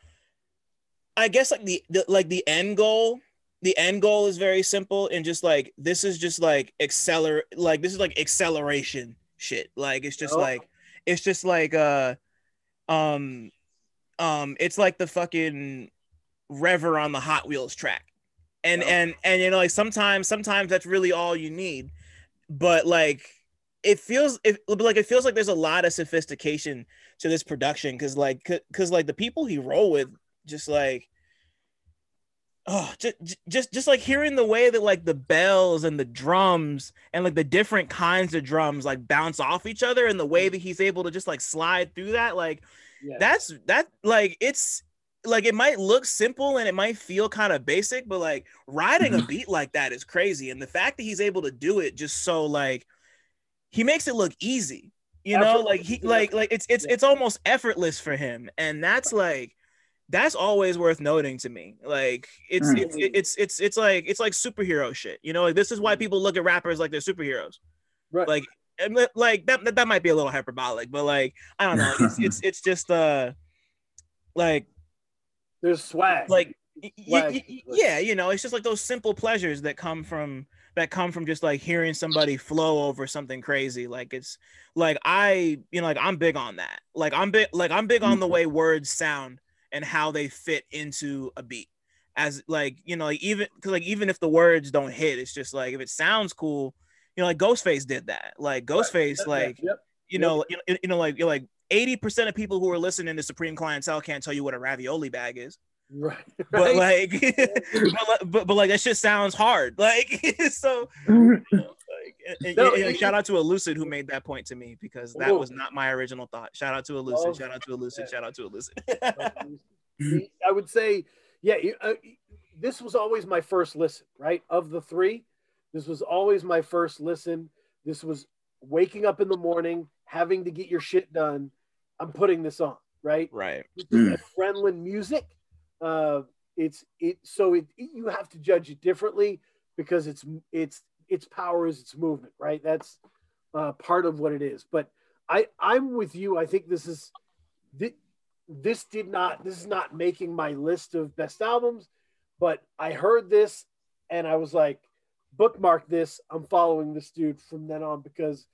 I guess like the, the like the end goal the end goal is very simple and just like this is just like accelerate like this is like acceleration shit like it's just oh. like it's just like uh um um it's like the fucking rever on the hot wheels track and oh. and and you know like sometimes sometimes that's really all you need but like it feels it like it feels like there's a lot of sophistication to this production because like because like the people he roll with just like oh just, just just like hearing the way that like the bells and the drums and like the different kinds of drums like bounce off each other and the way that he's able to just like slide through that like yeah. that's that like it's like it might look simple and it might feel kind of basic but like riding a beat like that is crazy. And the fact that he's able to do it just so like he makes it look easy you know? Like he like like it's it's it's almost effortless for him. And that's like that's always worth noting to me like it's mm. it's, it's it's it's like it's like superhero shit you know like this is why people look at rappers like they're superheroes right like like that that might be a little hyperbolic but like i don't know it's it's, it's just uh like there's swag like swag. Y- y- yeah you know it's just like those simple pleasures that come from that come from just like hearing somebody flow over something crazy. Like it's like I, you know, like I'm big on that. Like I'm big, like I'm big on the mm-hmm. way words sound and how they fit into a beat. As like, you know, like even because like even if the words don't hit, it's just like if it sounds cool, you know, like Ghostface did that. Like Ghostface, right. like yep. you know, yep. you, you know, like you're like 80% of people who are listening to Supreme Clientele can't tell you what a ravioli bag is. Right. But like, but, but, but like that shit sounds hard. Like so. You know, like, and, no, and, shout out to Elucid who made that point to me because that was not my original thought. Shout out to Elucid. Oh, shout out to Elucid. Yeah. Shout out to Elucid. I would say, yeah, uh, this was always my first listen. Right of the three, this was always my first listen. This was waking up in the morning, having to get your shit done. I'm putting this on. Right. Right. Friendly music uh, it's it so it, you have to judge it differently because it's it's its power is its movement, right? That's uh, part of what it is. But I I'm with you. I think this is this, this did not this is not making my list of best albums, but I heard this and I was like, bookmark this. I'm following this dude from then on because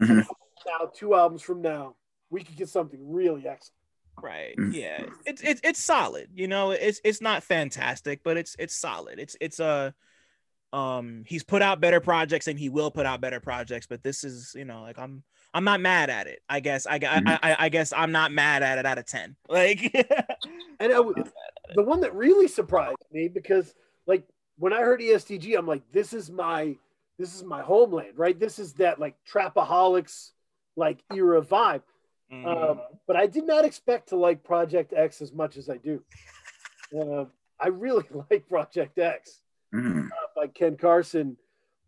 mm-hmm. now two albums from now, we could get something really excellent. Right. Mm. Yeah. It's it's it's solid. You know, it's it's not fantastic, but it's it's solid. It's it's a um he's put out better projects and he will put out better projects, but this is, you know, like I'm I'm not mad at it. I guess I I, Mhm. I, I guess I'm not mad at it out of 10. Like And I w- the one that really surprised me because like when I heard E ESTG, I'm like, this is my this is my homeland, right? This is that like trapaholics like era vibe. mm, Um, but I did not expect to like Project X as much as I do. Uh, I really like Project X Mm. By Ken Carson,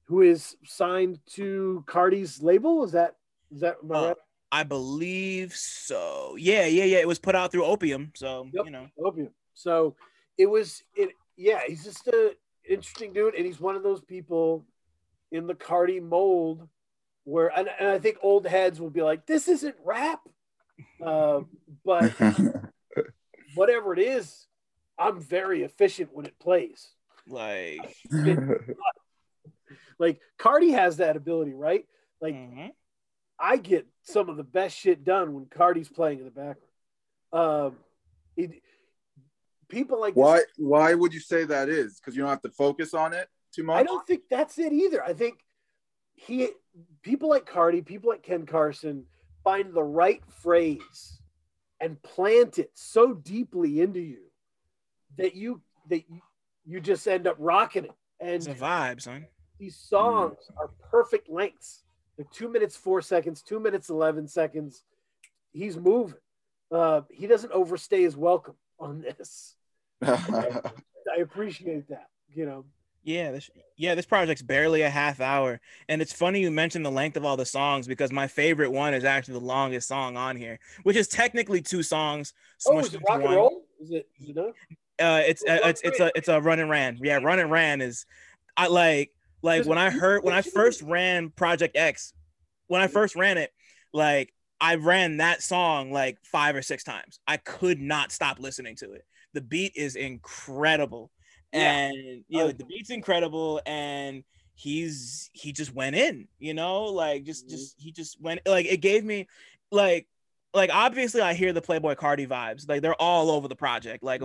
who is signed to Carti's label. Is that is that am I Uh, right? I believe so. Yeah, yeah, yeah. It was put out through Opium, so Yep. you know. Opium. So it was it. Yeah, he's just a interesting dude, and he's one of those people in the Carti mold where, and, and I think old heads will be like, "This isn't rap," uh, but whatever it is, I'm very efficient when it plays. Like Like Carti has that ability, right? Like mhm. I get some of the best shit done when Carti's playing in the background. Um, it, people like this- why why would you say that is? Because you don't have to focus on it too much. I don't think that's it either. I think he people like Carti, people like Ken Carson find the right phrase and plant it so deeply into you that you that you, you just end up rocking it. It's a And vibe, son. these songs are perfect lengths. They're two minutes, four seconds, two minutes, 11 seconds. He's moving. Uh, he doesn't overstay his welcome on this. I appreciate that, you know. Yeah, this yeah, this project's barely a half hour. And it's funny you mentioned the length of all the songs because my favorite one is actually the longest song on here, which is technically two songs Oh, smushed is it into rock and one. roll? Is it, is it not? Uh it's uh, it's it's a it's a run and ran. Yeah, run and ran is I like like when I heard when I first ran Project X, when I first ran it, like I ran that song like five or six times. I could not stop listening to it. The beat is incredible. Yeah. And you know, the beat's incredible and he's he just went in, you know, like just just he just went like it gave me like like obviously I hear the Playboi Carti vibes. Like they're all over the project. Like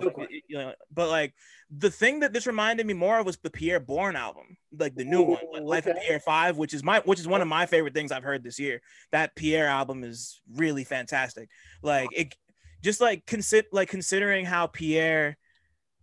you know, but like the thing that this reminded me more of was the Pierre Bourne album, like the new one, Ooh, Life of. Pierre Five, which is my which is one of my favorite things I've heard this year. That Pierre album is really fantastic. Like it, just like consider like considering how Pierre.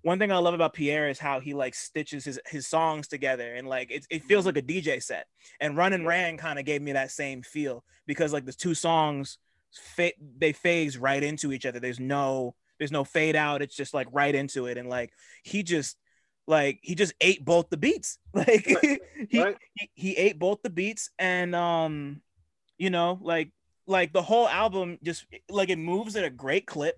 One thing I love about Pierre is how he like stitches his his songs together and like it, it feels mm-hmm. like a DJ set. And Run and Ran kind of gave me that same feel because like the two songs fa- they phase right into each other. There's no there's no fade out. It's just like right into it. And like he just like he just ate both the beats. Like he, Right. he he ate both the beats and um you know like like the whole album just like it moves at a great clip.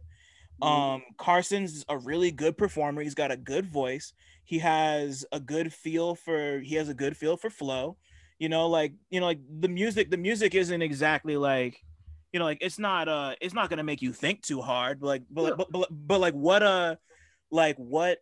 Um Carson's a really good performer. He's got a good voice. He has a good feel for he has a good feel for flow. You know, like you know, like the music, the music isn't exactly like you know, like it's not uh it's not gonna make you think too hard, but like but like, but, but, but like what uh like what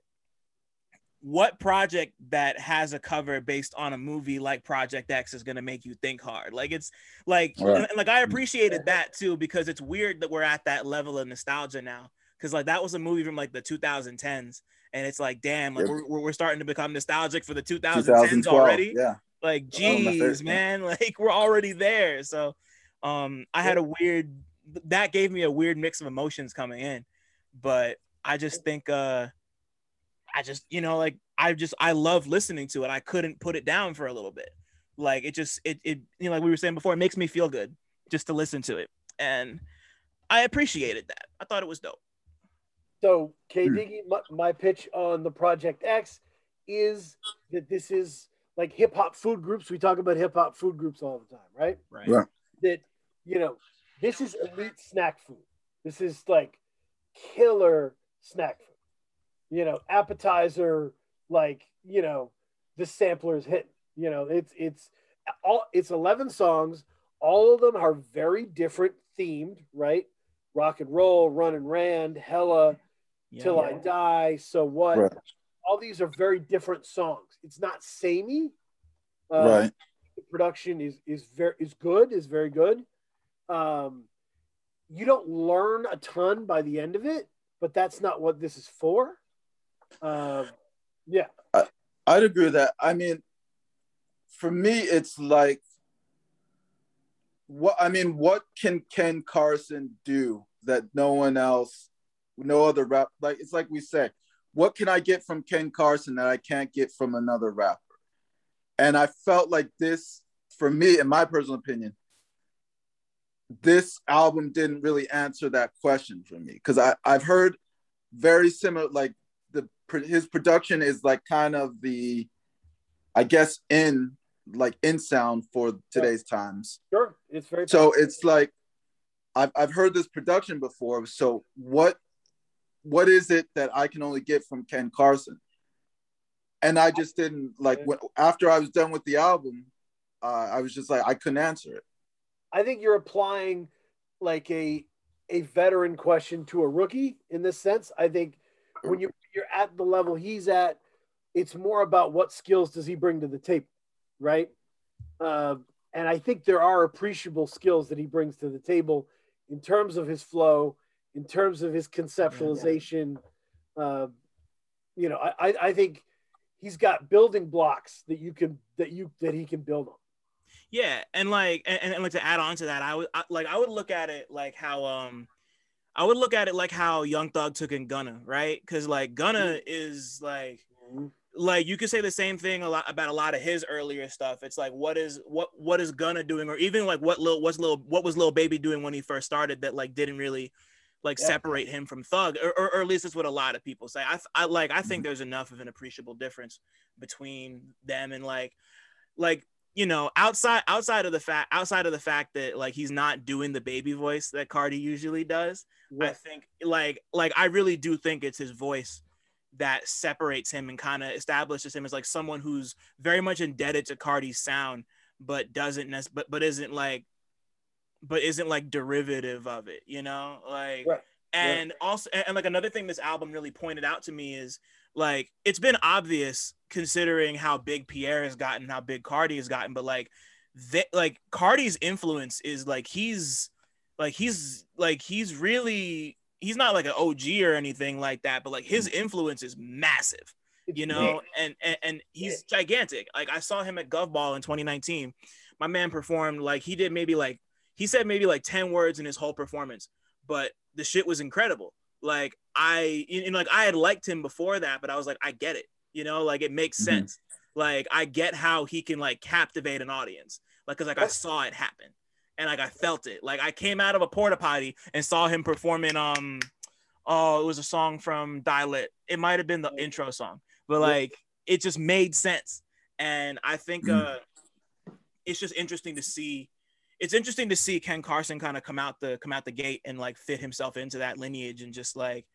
what project that has a cover based on a movie like Project X is gonna make you think hard? Like it's like Right. and, and, like I appreciated that too because it's weird that we're at that level of nostalgia now. Cause like that was a movie from like the 2010s, and it's like damn, like we're, we're starting to become nostalgic for the 2010s already Yeah. like geez man like we're already there so um i had a weird that gave me a weird mix of emotions coming in but i just think uh i just you know like i just i love listening to it i couldn't put it down for a little bit like it just it, it you know like we were saying before it makes me feel good just to listen to it and i appreciated that i thought it was dope So, K. Diggy, my, my pitch on the Project X is that this is like hip hop food groups. We talk about hip hop food groups all the time, right? right Right. That, you know, this is elite snack food. This is like killer snack food. You know, appetizer, like, you know, the sampler is hitting. You know, it's, it's, all it's 11 songs. All of them are very different themed, right? Rock and roll, run and ran, hella, yeah. till I die. So what? Right. All these are very different songs. It's not samey. Uh, right. Production is is very is good. Is very good. Um, you don't learn a ton by the end of it, but that's not what this is for. Uh, yeah, I, I'd agree with that. I mean, for me, it's like what I mean, what can Ken Carson do that no one else, no other rap like it's like we say, what can I get from Ken Carson that I can't get from another rapper? And I felt like this, for me, in my personal opinion, this album didn't really answer that question for me because I I've heard very similar like the his production is like kind of the I guess in like in sound for today's times. Sure, it's very. So it's like I've I've heard this production before. So what what is it that I can only get from Ken Carson? And I just didn't like when, after I was done with the album, uh, I was just like I couldn't answer it. I think you're applying like a a veteran question to a rookie in this sense. I think when you you're at the level he's at, it's more about what skills does he bring to the table, right? Uh, and I think there are appreciable skills that he brings to the table in terms of his flow, in terms of his conceptualization. Uh, you know, I, I think he's got building blocks that you can that you that he can build on. Yeah, and like and, and like to add on to that, I would I, like I would look at it like how um I would look at it like how Young Thug took in Gunna, right? Because like Gunna mm-hmm. is like mm-hmm. like you could say the same thing a lot about a lot of his earlier stuff. It's like what is what what is Gunna doing, or even like what little what's little what was Lil Baby doing when he first started that like didn't really like yeah. separate him from Thug, or, or, or, at least that's what a lot of people say. I, I like I think mm-hmm. there's enough of an appreciable difference between them and like like you know, outside outside of the fact outside of the fact that like he's not doing the baby voice that Carti usually does, I think like like I really do think it's his voice that separates him and kind of establishes him as like someone who's very much indebted to Carti's sound, but doesn't nec- but but isn't like but isn't like derivative of it, you know? Like right. and right. also and, and like another thing this album really pointed out to me is like it's been obvious considering how big Pierre has gotten, how big Carti has gotten, but like that like Carti's influence is like he's like he's like he's really he's not like an OG or anything like that, but like his mm-hmm. influence is massive, you know, and and, and he's gigantic. Like I saw him at Gov Ball in 2019. My man performed like he did maybe like he said maybe like 10 words in his whole performance, but the shit was incredible. Like I, you know, like I had liked him before that, but I was like, I get it. You know, like it makes mm-hmm. sense. Like I get how he can like captivate an audience. Like, cause like I saw it happen, and like I felt it. Like I came out of a porta potty and saw him performing. Um, oh, it was a song from Die Lit. It might have been the intro song, but like it just made sense. And I think mm-hmm. uh, it's just interesting to see it's interesting to see Ken Carson kind of come out the come out the gate and like fit himself into that lineage and just like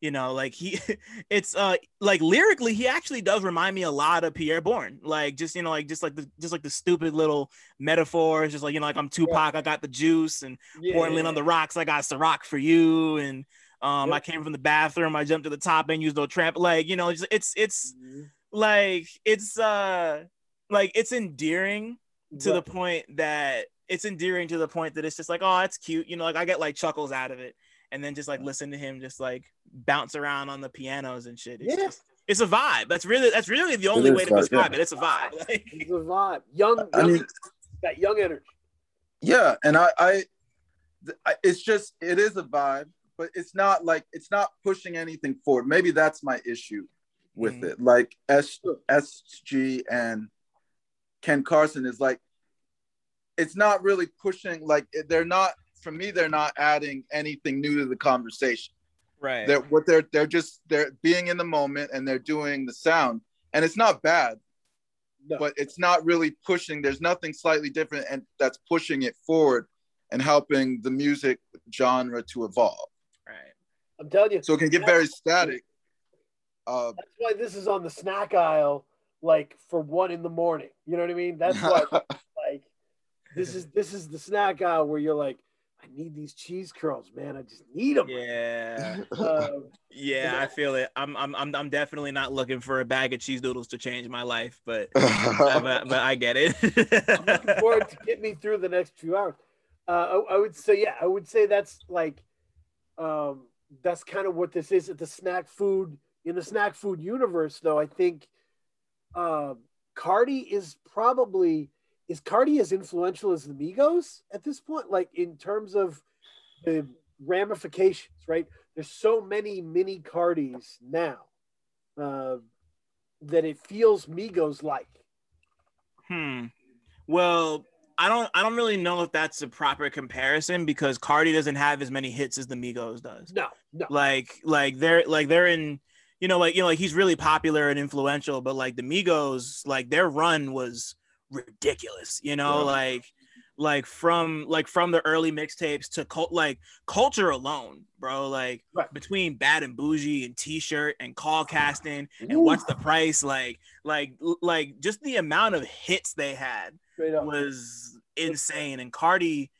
you know like he it's uh like lyrically he actually does remind me a lot of Pierre Bourne like just you know like just like the just like the stupid little metaphors just like you know like I'm Tupac yeah. I got the juice and yeah, Portland yeah. on the rocks I got Ciroc for you and um yep. I came from the bathroom I jumped to the top and used no tramp like you know it's it's it's mm-hmm. like it's uh like it's endearing to the point that it's endearing to the point that it's just like, oh, it's cute. You know, like I get like chuckles out of it. And then just like listen to him just like bounce around on the pianos and shit. It's yeah. just it's a vibe. That's really that's really the only way to describe yeah. it. It's a vibe. Like, it's a vibe. Young, young I mean, that young energy. Yeah, and I, I, it's just it is a vibe, but it's not like it's not pushing anything forward. Maybe that's my issue with mm-hmm. it. Like S SG and Ken Carson is like it's not really pushing like they're not for me they're not adding anything new to the conversation. Right. They're what they're they're just they're being in the moment and they're doing the sound. And it's not bad no. but it's not really pushing. There's nothing slightly different and that's pushing it forward and helping the music genre to evolve. Right. I'm telling you so it can get very static uh, that's why this is on the snack aisle like for one in the morning. You know what i mean? That's why this is this is the snack aisle where you're like, I need these cheese curls, man. I just need them. Yeah. Uh, yeah, I feel it. I'm, I'm, I'm, I'm definitely not looking for a bag of cheese doodles to change my life, but, but, but, I get it. I'm looking forward to get me through the next few hours. Uh, I, I would say, yeah, I would say that's like, um, that's kind of what this is at the snack food in the snack food universe. Though I think, uh, Carti is probably is Carti as influential as the Migos at this point? Like in terms of the ramifications, right? There's so many mini Cartis now uh, that it feels Migos like. Hmm. Well, I don't I don't really know if that's a proper comparison because Carti doesn't have as many hits as the Migos does. No, no. Like like they're like they're in you know like you know like he's really popular and influential, but like the Migos like their run was ridiculous. You know, yeah. like like from like from the early mixtapes to cult like culture alone, bro. Like right. between Bad and Boujee and T-shirt and call casting and what's the price, like like like just the amount of hits they had was insane. And Carti,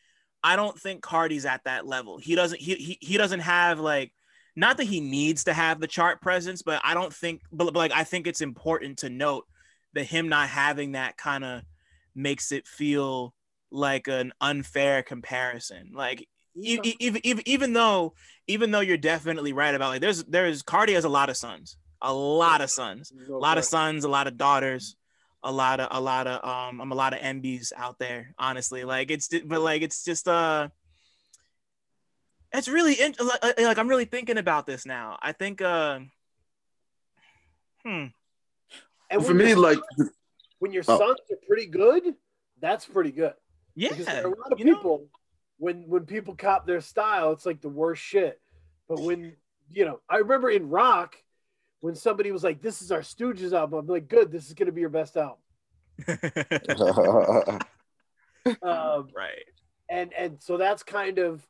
I don't think Carti's at that level. He doesn't he he, he doesn't have like not that he needs to have the chart presence, but I don't think but, but like I think it's important to note that him not having that kind of makes it feel like an unfair comparison. Like even, even even though even though you're definitely right about like there's there's Carti has a lot of sons, a lot of sons, a lot of sons, a lot of daughters, a lot of a lot of um I'm a lot of MBs out there. Honestly, like it's but like it's just uh it's really in, like, like I'm really thinking about this now. I think uh hmm. And for me, like when your oh. sons are pretty good, that's pretty good. Yeah, because there are a lot of people know? when when people cop their style, it's like the worst shit. But when you know, I remember in rock when somebody was like, "This is our Stooges album," I'm like, "Good, this is gonna be your best album." um, right. And and so that's kind of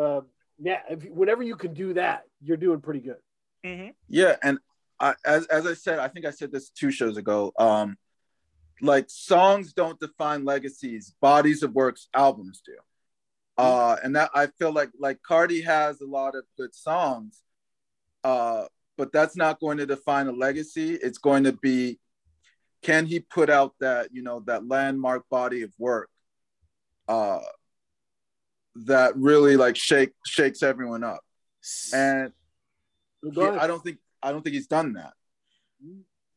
uh, yeah. If, whenever you can do that, you're doing pretty good. Mm-hmm. Yeah, and I, as as I said, I think I said this two shows ago. Um, like songs don't define legacies bodies of works albums do. Uh and that i feel like like carti has a lot of good songs uh but that's not going to define a legacy. It's going to be can he put out that you know that landmark body of work uh that really like shake shakes everyone up? And he, i don't think i don't think he's done that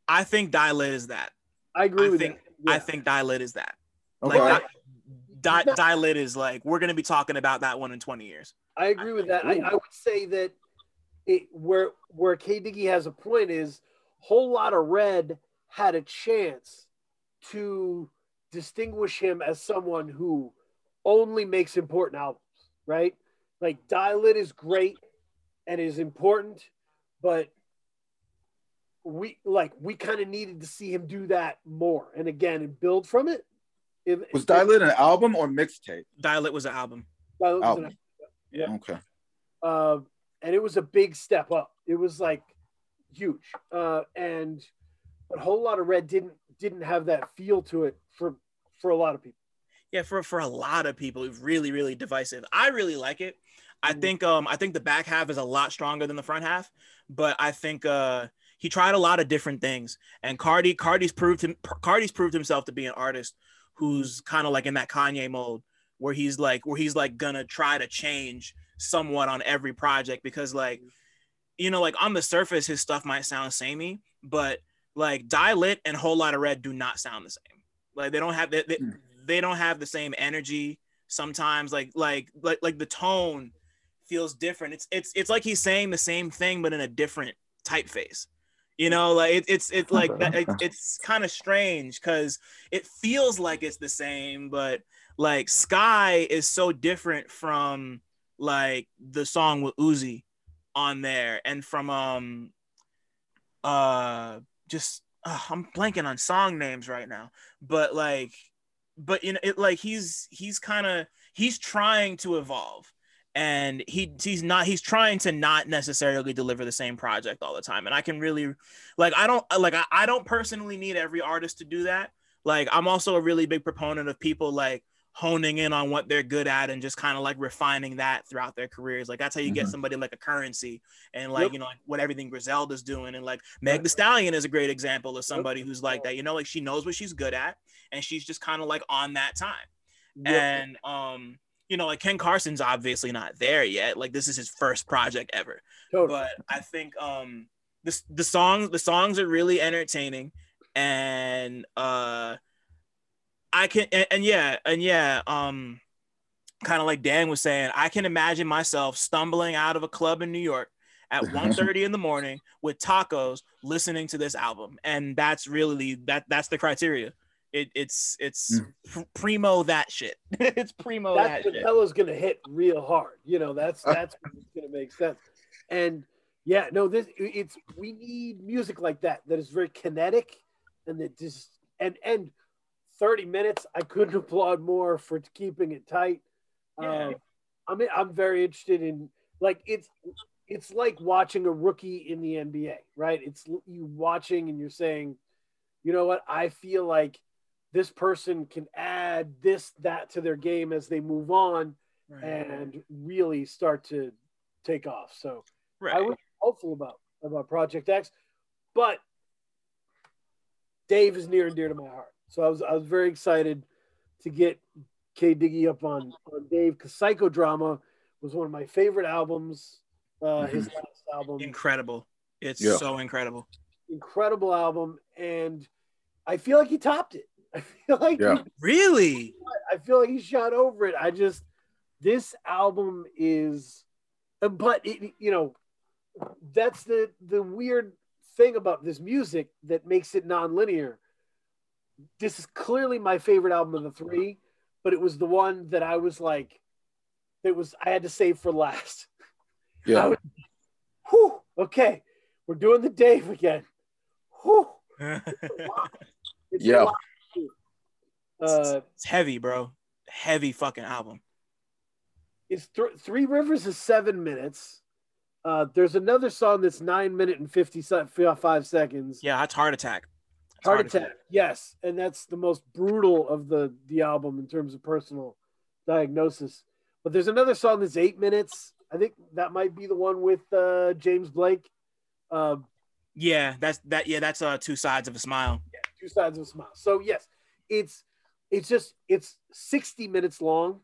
i think Die Lit is that I agree I with think, that. Yeah. I think Die Lit is that. Okay. Like Die, Die, Die Lit is like we're gonna be talking about that one in 20 years. I agree with that. I, I, would say that it, where where K Diggy has a point is Whole Lotta Red had a chance to distinguish him as someone who only makes important albums, right? Like Die Lit is great and is important, but we like we kind of needed to see him do that more and again and build from it. If, was Die Lit an album or mixtape? Die Lit was an album. Was album. An, yeah. Okay. Uh, and it was a big step up. It was like huge. Uh, and a Whole Lotta Red didn't didn't have that feel to it for for a lot of people. Yeah, for for a lot of people, it's really really divisive. I really like it. I mm-hmm. think um I think the back half is a lot stronger than the front half, but I think uh he tried a lot of different things, and Carti Carti's proved him Carti's proved himself to be an artist who's kind of like in that Kanye mode where he's like where he's like gonna try to change somewhat on every project because like you know like on the surface his stuff might sound samey, but like Die Lit and Whole Lotta Red do not sound the same. Like they don't have they, they, hmm. they don't have the same energy sometimes like like like like the tone feels different. It's it's it's like he's saying the same thing but in a different typeface you know like it, it's it's like it, it's kind of strange because it feels like it's the same but like sky is so different from like the song with uzi on there and from um uh just uh, i'm blanking on song names right now but like but you know it like he's he's kind of he's trying to evolve and he he's not he's trying to not necessarily deliver the same project all the time and i can really like i don't like I, I don't personally need every artist to do that like i'm also a really big proponent of people like honing in on what they're good at and just kind of like refining that throughout their careers. Like that's how you get mm-hmm. somebody like a Curren$y and like, yep. you know, like what everything Griselda's doing. And like Meg the Stallion is a great example of somebody yep. who's like that, you know, like she knows what she's good at and she's just kind of like on that time. Yep. And um you know, like Ken Carson's obviously not there yet. Like this is his first project ever. Totally. But I think um the the songs the songs are really entertaining and uh I can and, and yeah, and yeah, um kind of like Dan was saying, I can imagine myself stumbling out of a club in New York at 1.30 in the morning with tacos listening to this album. And that's really that that's the criteria. It, it's it's Mm. primo that shit. it's primo that's that when shit. Hella's gonna hit real hard. You know, that's that's gonna make sense. And yeah, no, this it's we need music like that that is very kinetic and that just and and 30 minutes. I couldn't applaud more for keeping it tight. Yeah. Um, I'm I'm very interested in like it's it's like watching a rookie in the NBA, right? It's you watching and you're saying, you know what? I feel like this person can add this that to their game as they move on Right. and really start to take off. So I was hopeful about about Project X, but Dave is near and dear to my heart. So I was I was very excited to get K Diggy up on on Dave because Psychodrama was one of my favorite albums. Uh, his last album, incredible. It's Yeah. so incredible. incredible album, and I feel like he topped it. I feel like Yeah. he Really? I feel like he shot over it. I just this album is, but it, you know, that's the the weird thing about this music that makes it non-linear. This is clearly my favorite album of the three, but it was the one that I was like, it was I had to save for last. Yeah. was- Whew, okay, we're doing the Dave again. Whew, it's a Yeah. Uh, it's heavy, bro. Heavy fucking album. it's th- three rivers is seven minutes uh, there's another song that's nine minute and 55 seconds Yeah, that's heart attack. It's heart attack yes and that's the most brutal of the the album in terms of personal diagnosis but there's another song that's eight minutes i think that might be the one with uh, james blake uh, Yeah, that's that. Yeah, that's uh two sides of a smile. Yeah, two sides of a smile. So yes, it's it's just it's 60 minutes long.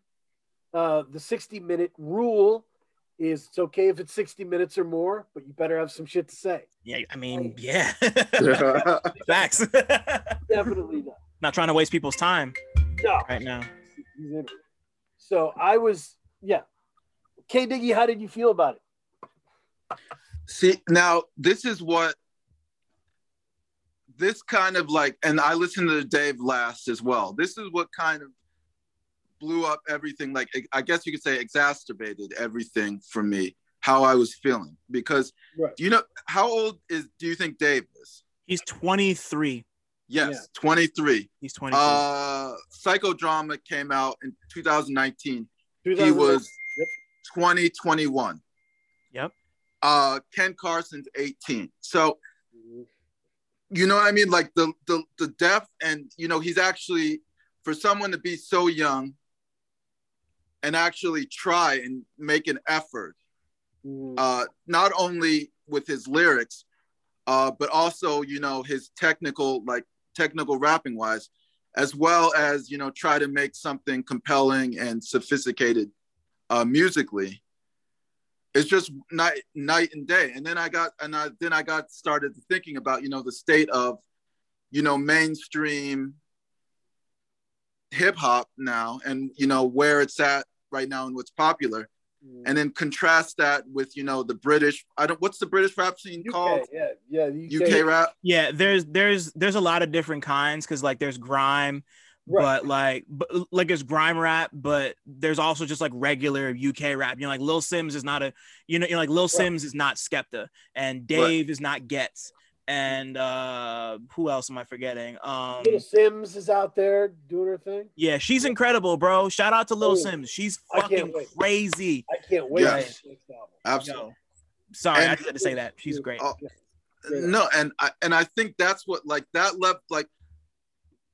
Uh, the 60 minute rule is it's okay if it's 60 minutes or more, but you better have some shit to say. Yeah, I mean, yeah. yeah. Facts. Definitely not. Not trying to waste people's time No. right now. He's in it. So I was yeah. K Diggy, how did you feel about it? See, now this is what this kind of like, and I listened to Dave last as well. This is what kind of blew up everything. Like, I guess you could say exacerbated everything for me, how I was feeling. Because, Right. do you know how old is, do you think Dave is? He's 23. Yes, Yeah. 23. He's 23. Uh, Psychodrama came out in 2019. He was Yep. 2021. Yep. Uh, Ken Carson's 18. So, you know what I mean? Like the the the depth, and you know, he's actually for someone to be so young and actually try and make an effort, Mhm. uh, not only with his lyrics, uh, but also you know his technical like technical rapping wise, as well as you know try to make something compelling and sophisticated uh, musically. It's just night night and day. And then I got and I, then I got started thinking about you know the state of you know mainstream hip hop now, and you know where it's at right now and what's popular, Mhm. and then contrast that with you know the British. I don't. What's the British rap scene UK, called? yeah, yeah, the UK rap. yeah, there's there's there's a lot of different kinds because like there's grime, Right. but like but like it's grime rap, but there's also just like regular UK rap. You know, like Lil Simz is not a you know, you know like Lil Simz is not Skepta, and Dave is not Gets, and uh who else am I forgetting? Um Little Simz is out there doing her thing. yeah, she's incredible, bro. Shout out to Lil Oh, Simz. She's fucking wait. crazy. I can't wait Yeah. for this next album. Absolutely. Yo. Sorry, I And- just had to say that. She's great. Yeah. no and i and i think that's what like that left like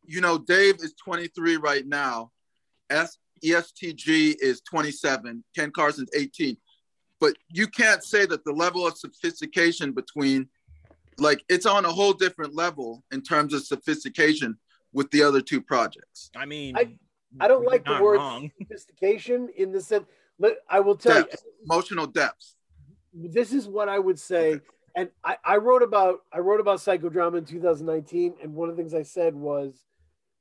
you know dave is 23 right now S- estg is 27 ken carson's 18 but you can't say that the level of sophistication between like it's on a whole different level in terms of sophistication with the other two projects I mean, I- I don't like the word wrong. sophistication in the sense. Let, I will tell Depth, emotional depth. this is what I would say. And I, I wrote about I wrote about psychodrama in 2019, and one of the things I said was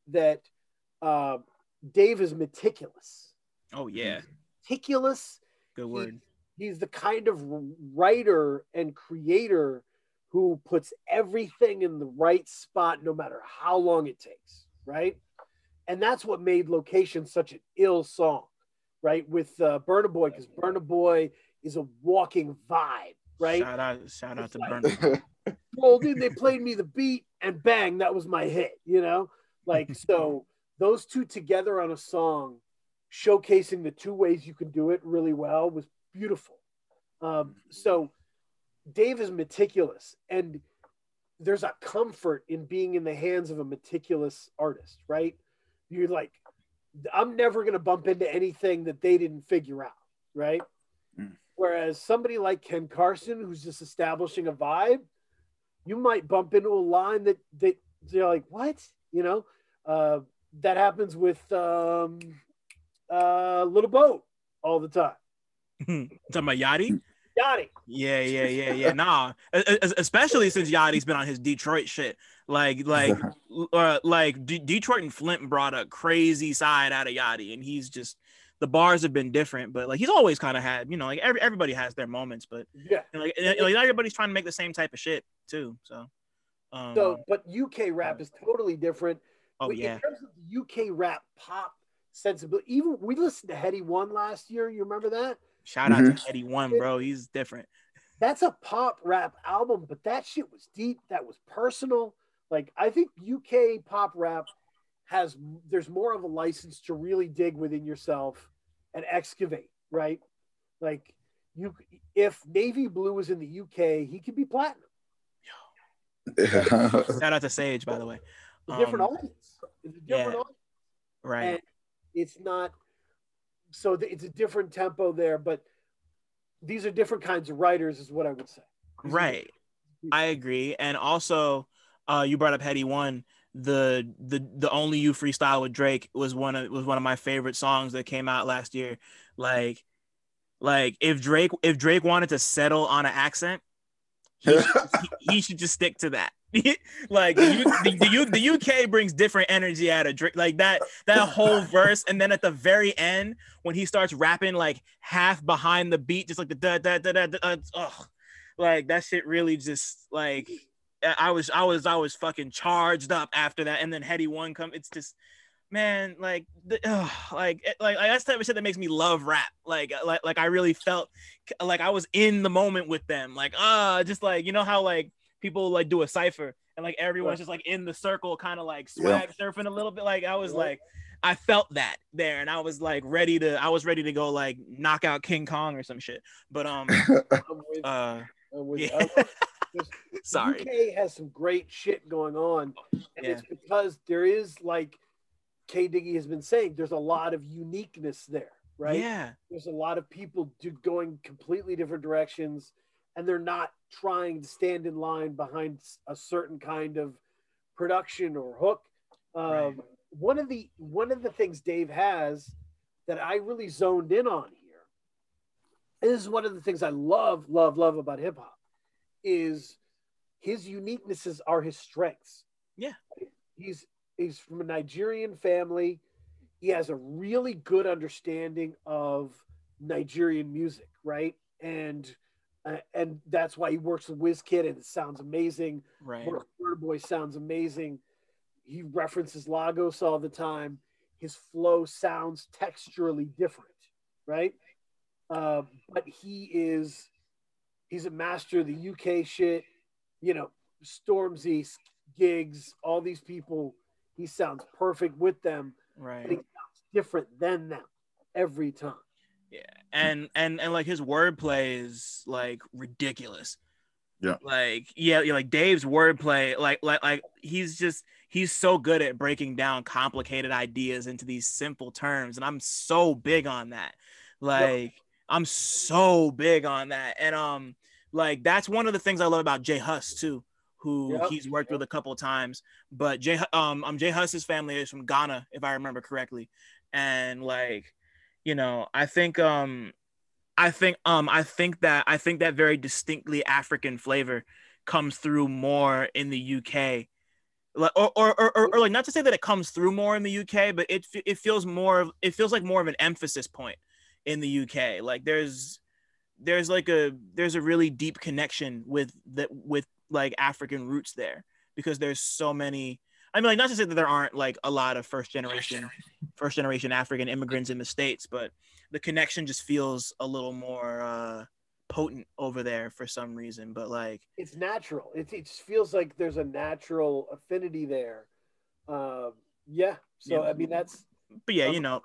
that uh, Dave is meticulous. Oh yeah, Meticulous. good word. He's the kind of writer and creator who puts everything in the right spot, no matter how long it takes. Right. And that's what made Location such an ill song, right? With uh, Burna Boy, because Burna Boy is a walking vibe, right? Shout out, shout out to It's Burn. rolled in, they played me the beat, and bang, that was my hit, you know? Like, so those two together on a song, showcasing the two ways you can do it really well, was beautiful. Um, so Dave is meticulous, and there's a comfort in being in the hands of a meticulous artist, right? You're like, I'm never going to bump into anything that they didn't figure out, right? Mm. Whereas somebody like Ken Carson, who's just establishing a vibe, you might bump into a line that that they're like, what? You know, uh, that happens with um, uh, Lil Boat all the time. Talking about Yachty? Yachty. Yeah, yeah, yeah, yeah. Nah, especially since Yachty's been on his Detroit shit. Like, like, uh, like D- Detroit and Flint brought a crazy side out of Yachty, and he's just the bars have been different, but like he's always kind of had, you know, like every, everybody has their moments, but Yeah. and, like, and, like not everybody's trying to make the same type of shit too. So, um, So, but UK rap is totally different. Oh We- yeah, In terms of the UK rap pop sensibility, even we listened to Headie One last year. You remember that? shout out to mm-hmm. Headie One, bro. He's different. That's a pop rap album, but that shit was deep. That was personal. Like I think UK pop rap has there's more of a license to really dig within yourself and excavate, right? Like you, if Navy Blue was in the UK, he could be platinum. Shout out to Sage, by the way. A different Um, audience. It's a different yeah. audience. Right. and it's not so th- it's a different tempo there but these are different kinds of writers is what i would say These Right. I agree. And also, uh, you brought up Headie One. The the the only you freestyle with Drake was one of was one of my favorite songs that came out last year. Like, like if Drake if Drake wanted to settle on an accent, he, should- he, he should just stick to that. like the, the, the, UK brings different energy out of Drake. Like that that whole verse, and then at the very end when he starts rapping like half behind the beat, just like the da da da da. da uh, ugh. like that shit really just like I was I was I was fucking charged up after that, and then Headie One come. It's just man, like the, ugh, like like like that's the type of shit that makes me love rap. Like like like I really felt like I was in the moment with them. Like ah, just like you know how like people like do a cipher and like everyone's Right. just like in the circle, kind of like Yeah. swag surfing a little bit. Like I was Right. like. I felt that there, and I was like ready to. I was ready to go like knock out King Kong or some shit. But um, uh, yeah. I love- the sorry. uk has some great shit going on and Yeah. it's because there is like k diggy has been saying there's a lot of uniqueness there right Yeah, there's a lot of people do going completely different directions and they're not trying to stand in line behind a certain kind of production or hook um, Right. one of the one of the things dave has that i really zoned in on here this is one of the things i love love love about hip-hop is his uniquenesses are his strengths Yeah. he's he's from a nigerian family he has a really good understanding of Nigerian music, right? And uh, and that's why he works with WizKid and it sounds amazing. right. Burna Boy sounds amazing. He references Lagos all the time. His flow sounds texturally different, right? Uh, but he is he's a master of the UK shit. You know, Stormzy, Giggs, all these people. He sounds perfect with them Right. different than them every time. Yeah. And and and like his wordplay is like ridiculous. Yeah. Like yeah, yeah, like Dave's wordplay, like like like he's just he's so good at breaking down complicated ideas into these simple terms, and I'm so big on that. Like I'm so big on that, and um, like that's one of the things I love about J Hus too, who Yep. he's worked with a couple of times. But Jay um um J Hus's family is from Ghana, if I remember correctly, and like you know i think um i think um i think that i think that very distinctly african flavor comes through more in the uk like or, or, or, or, like not to say that it comes through more in the uk but it it feels more it feels like more of an emphasis point in the uk like there's there's like a there's a really deep connection with that with like african roots there because there's so many I mean, like not to say that there aren't like a lot of first generation, first generation African immigrants in the states, but the connection just feels a little more uh, potent over there for some reason. But like, it's natural. It, it just feels like there's a natural affinity there. Um, yeah. So yeah. I mean, that's. But yeah, um, you know,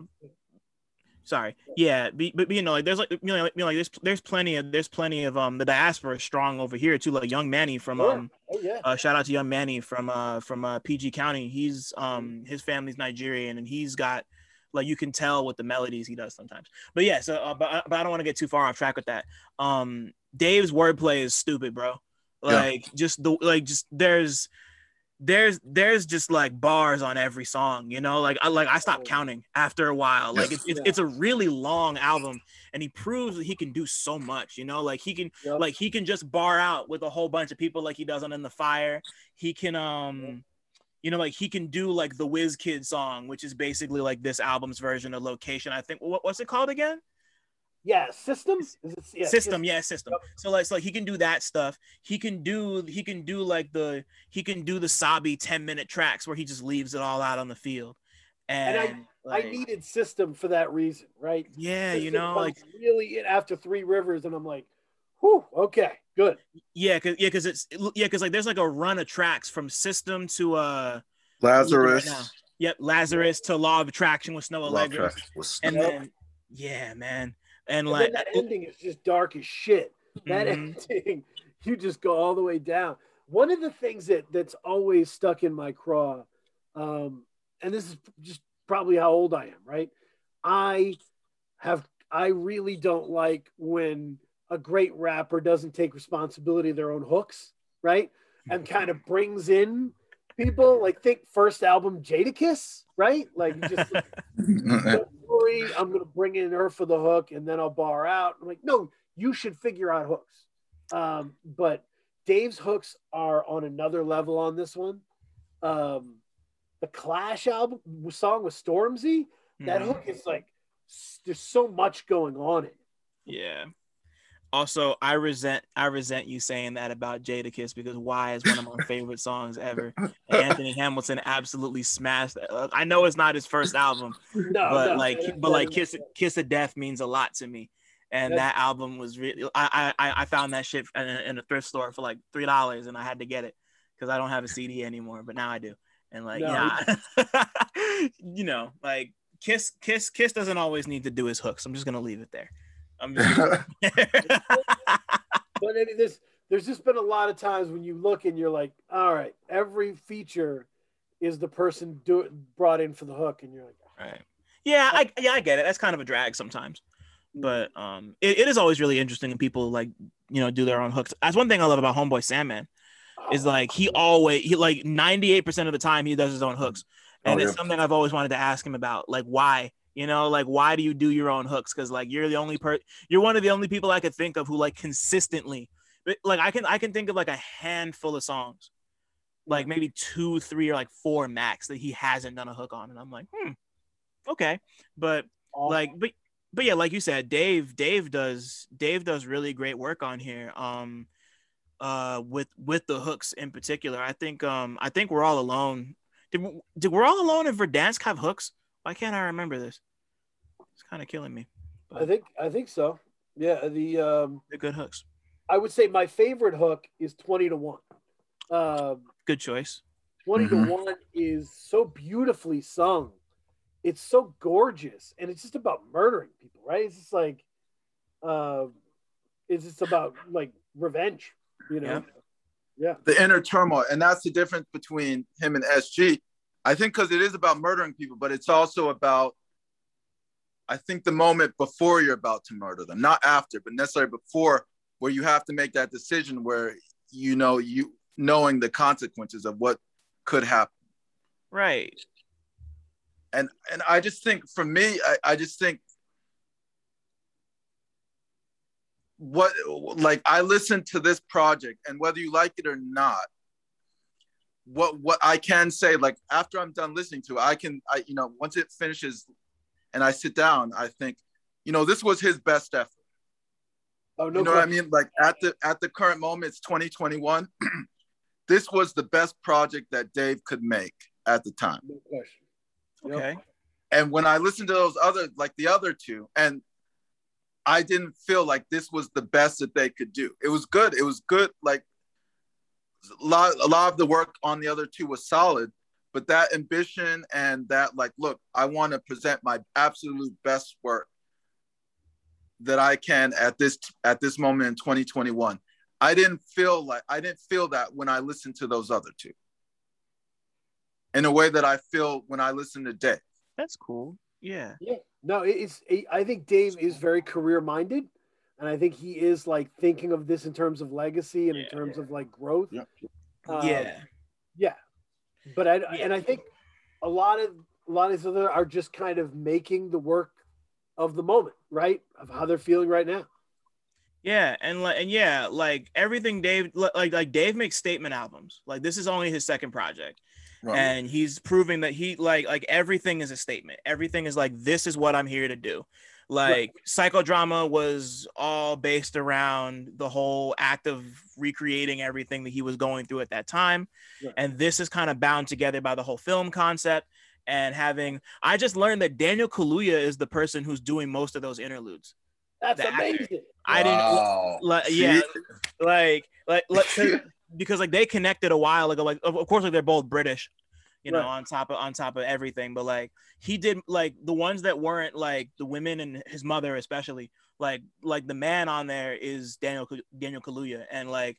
sorry yeah but, but you know like there's like you know, like, you know like there's there's plenty of there's plenty of um the diaspora is strong over here too like young manny from sure. um oh, yeah. uh, shout out to young manny from uh from uh pg county he's um his family's nigerian and he's got like you can tell with the melodies he does sometimes but yeah so uh, but, but i don't want to get too far off track with that um dave's wordplay is stupid bro like yeah. just the like just there's there's there's just like bars on every song you know? Like i like i stopped counting after a while. Like it's, it's, yeah. it's a really long album and he proves that he can do so much you know? Like he can yep. like he can just bar out with a whole bunch of people like he does on in the fire. He can um you know like he can do like the WizKid song which is basically like this album's version of location i think what, what's it called again yeah, system. It, yeah, system, yeah, system. Yep. So like, so like he can do that stuff. He can do, he can do like the, he can do the Sabi ten minute tracks where he just leaves it all out on the field. And, and I, like, I needed system for that reason, right? Yeah, system you know, like really after Three Rivers, and I'm like, whew, okay, good. Yeah, cause yeah, cause it's yeah, cause like there's like a run of tracks from System to uh Lazarus. Right yep, Lazarus to Law of Attraction with Snoh Aalegra, and then yeah, man and, and like that ending is just dark as shit. That mm-hmm. ending, you just go all the way down. One of the things that that's always stuck in my craw, um, and this is just probably how old I am, right? I have I really don't like when a great rapper doesn't take responsibility of their own hooks, right? And kind of brings in people like think first album Jadakiss, right? Like just like, story. I'm going to bring in her for the hook and then I'll bar out. I'm like, no, you should figure out hooks. Um, but Dave's hooks are on another level on this one. Um, the Clash album song with Stormzy, that mm. hook is like, there's so much going on in it. Yeah. Also, I resent I resent you saying that about Jadakiss because "Why" is one of my favorite songs ever. And Anthony Hamilton absolutely smashed. That. I know it's not his first album, no, but no, like, no, but like "Kiss Kiss of Death" means a lot to me. And that album was really. I I I found that shit in a, in a thrift store for like three dollars, and I had to get it because I don't have a CD anymore, but now I do. And like, yeah, you know, like Kiss Kiss Kiss doesn't always need to do his hooks. I'm just gonna leave it there. I'm just but I mean, there's there's just been a lot of times when you look and you're like, all right, every feature is the person do it, brought in for the hook, and you're like, right, yeah, I yeah, I get it. That's kind of a drag sometimes, mm. but um, it, it is always really interesting when people like you know do their own hooks. That's one thing I love about Homeboy Sandman, is oh. like he always he like 98 percent of the time he does his own hooks, and oh, it's something I've always wanted to ask him about, like why you know, like why do you do your own hooks? Because like you're the only per you're one of the only people I could think of who like consistently but, like I can I can think of like a handful of songs, like maybe two, three, or like four max that he hasn't done a hook on. And I'm like, hmm, okay. But awesome. like but but yeah, like you said, Dave, Dave does Dave does really great work on here. Um uh with with the hooks in particular. I think um I think we're all alone. Did, did we're all alone in Verdansk have hooks? Why can't I remember this? It's kind of killing me. But I think I think so. Yeah, the um, the good hooks. I would say my favorite hook is twenty to one. Um, good choice. 20 mm-hmm. to one is so beautifully sung. It's so gorgeous, and it's just about murdering people, right? It's just like, uh, it's just about like revenge, you know. Yeah. yeah. The inner turmoil, and that's the difference between him and SG. I think because it is about murdering people, but it's also about, I think, the moment before you're about to murder them, not after, but necessarily before, where you have to make that decision where you know you knowing the consequences of what could happen. Right. and and I just think for me, I, I just think what like I listened to this project, and whether you like it or not, what what I can say, like after I'm done listening to it, I can I you know once it finishes, and I sit down, I think, you know, this was his best effort. Oh, no you know question. what I mean? Like at the at the current moment, it's 2021. this was the best project that Dave could make at the time. No question. Okay. And when I listened to those other, like the other two, and I didn't feel like this was the best that they could do. It was good. It was good. Like a lot, a lot of the work on the other two was solid, but that ambition and that like, look, I want to present my absolute best work that I can at this at this moment in 2021. I didn't feel like I didn't feel that when I listened to those other two. In a way that I feel when I listen to Dave. That's cool. Yeah. Yeah. No, it's. I think Dave is very career minded, and I think he is like thinking of this in terms of legacy and yeah, in terms yeah. of like growth. Yeah. Um, yeah. Yeah. But I yeah. and I think a lot of a lot of these other are just kind of making the work of the moment, right? Of how they're feeling right now. Yeah, and like and yeah, like everything Dave like like Dave makes statement albums. Like this is only his second project. Right. And he's proving that he like like everything is a statement. Everything is like this is what I'm here to do. Like right. psychodrama was all based around the whole act of recreating everything that he was going through at that time. Right. And this is kind of bound together by the whole film concept and having I just learned that Daniel Kaluuya is the person who's doing most of those interludes. That's amazing. Actor. I wow. didn't like yeah, like like like because like they connected a while ago. Like of, of course like they're both British, you know, right. on top of on top of everything. But like he did like the ones that weren't like the women and his mother especially. Like like the man on there is Daniel Daniel Kaluuya and like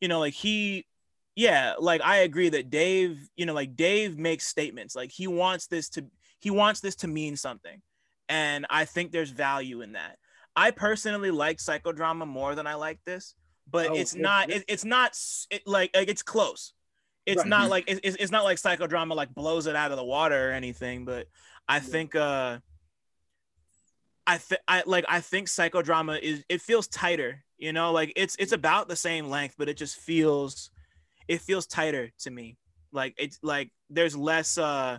you know like he yeah, like I agree that Dave, you know, like Dave makes statements. Like he wants this to he wants this to mean something. And I think there's value in that. I personally like psychodrama more than I like this, but oh, it's not it, it's not it, like, like it's close. It's right. not like it's, it's not like psychodrama like blows it out of the water or anything, but I yeah. think uh I think I like I think psychodrama is it feels tighter, you know, like it's it's about the same length, but it just feels it feels tighter to me. Like it's like there's less uh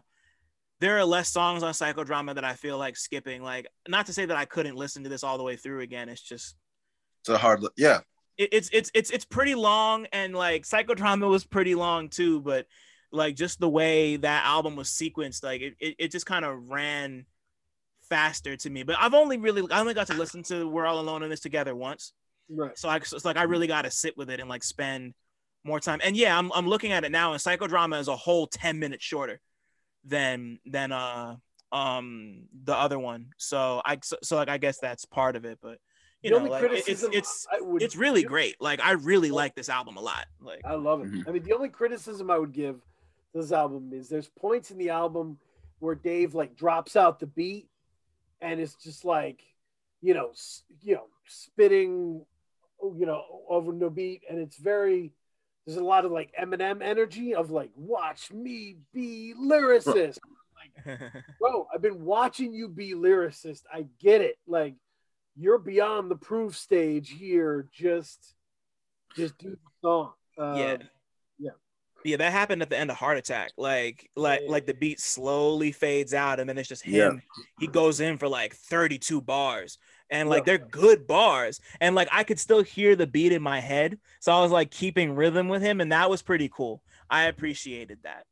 there are less songs on psychodrama that I feel like skipping. Like not to say that I couldn't listen to this all the way through again. It's just it's a hard yeah. It, it's it's it's it's pretty long and like psychodrama was pretty long too, but like just the way that album was sequenced, like it, it, it just kind of ran faster to me. But I've only really I only got to listen to We're All Alone in This Together once. Right. So I so it's like I really got to sit with it and like spend more time. And yeah, I'm I'm looking at it now, and psychodrama is a whole 10 minutes shorter than than uh um the other one. So I so, so like I guess that's part of it, but you the know, like, it's it's would, it's really great. Like I really like this album a lot. Like I love it. Mm-hmm. I mean, the only criticism I would give this album is there's points in the album where Dave like drops out the beat, and it's just like, you know, you know, spitting, you know, over no beat, and it's very there's a lot of like Eminem energy of like, watch me be lyricist. Like, bro, I've been watching you be lyricist. I get it. Like, you're beyond the proof stage here. Just, just do the song. Um, yeah. Yeah. Yeah, that happened at the end of Heart Attack. Like, like, yeah. like the beat slowly fades out, and then it's just him. Yeah. He goes in for like 32 bars, and like they're good bars and like i could still hear the beat in my head so i was like keeping rhythm with him and that was pretty cool i appreciated that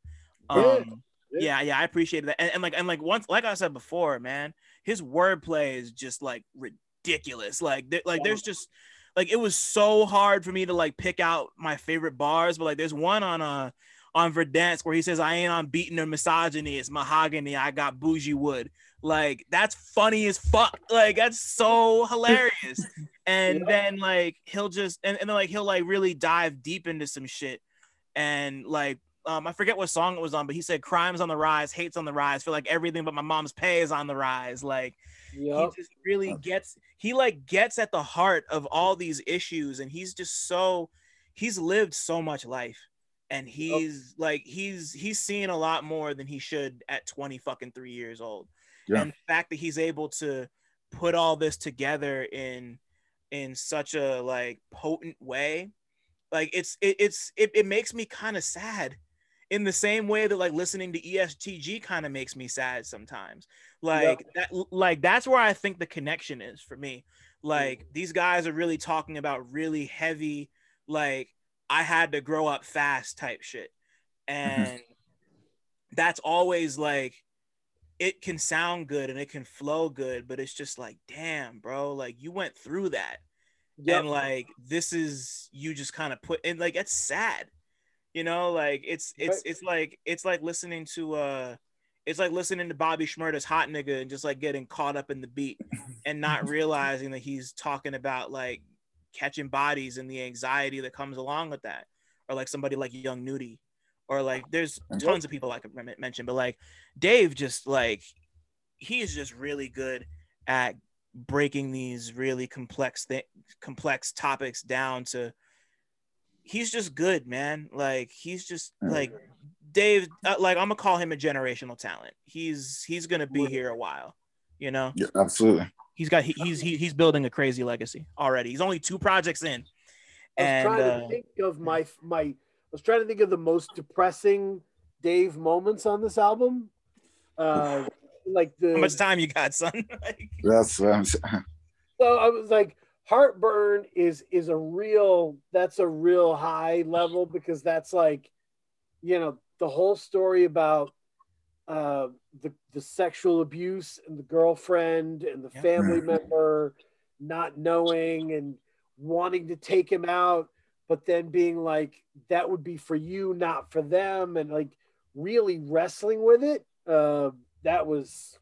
um yeah yeah i appreciated that and, and like and like once like i said before man his wordplay is just like ridiculous like th- like there's just like it was so hard for me to like pick out my favorite bars but like there's one on uh on Verdansk where he says I ain't on beating or misogyny it's mahogany I got bougie wood like that's funny as fuck. Like that's so hilarious. And yeah. then like he'll just and, and then like he'll like really dive deep into some shit. And like um I forget what song it was on, but he said crimes on the rise, hates on the rise, feel like everything but my mom's pay is on the rise. Like yep. he just really gets he like gets at the heart of all these issues and he's just so he's lived so much life and he's like he's he's seeing a lot more than he should at 20 fucking 3 years old. Yeah. And the fact that he's able to put all this together in in such a like potent way like it's it, it's it, it makes me kind of sad in the same way that like listening to ESTG kind of makes me sad sometimes. Like that like that's where I think the connection is for me. Like mm. these guys are really talking about really heavy like I had to grow up fast type shit. Mm-hmm. And that's always like it can sound good and it can flow good, but it's just like, damn, bro, like you went through that. Yep. And like this is you just kind of put and like it's sad. You know, like it's it's it's like it's like listening to uh it's like listening to Bobby Shmurda's hot nigga and just like getting caught up in the beat and not realizing that he's talking about like catching bodies and the anxiety that comes along with that. Or like somebody like Young Nudy. Or like there's tons of people I could mention, but like Dave just like he is just really good at breaking these really complex th- complex topics down to he's just good man like he's just like dave uh, like i'm gonna call him a generational talent he's he's gonna be here a while you know Yeah, absolutely. he's got he, he's he, he's building a crazy legacy already he's only two projects in And, I was and trying uh, to think of my my. I was trying to think of the most depressing Dave moments on this album. Uh, like the how much time you got son like, That's what I'm saying. so I was like, heartburn is is a real. That's a real high level because that's like, you know, the whole story about uh, the the sexual abuse and the girlfriend and the Yeah. family member not knowing and wanting to take him out, but then being like, that would be for you, not for them, and like really wrestling with it. Uh, that was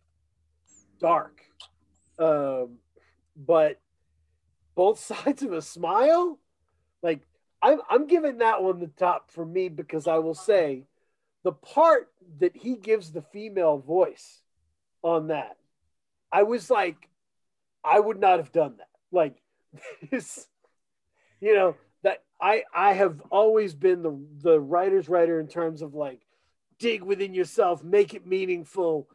dark. Um, but both sides of a smile, like I'm, I'm giving that one the top for me because I will say the part that he gives the female voice on that, I was like, I would not have done that. Like this, you know, that I I have always been the the writer's writer in terms of like dig within yourself, make it meaningful,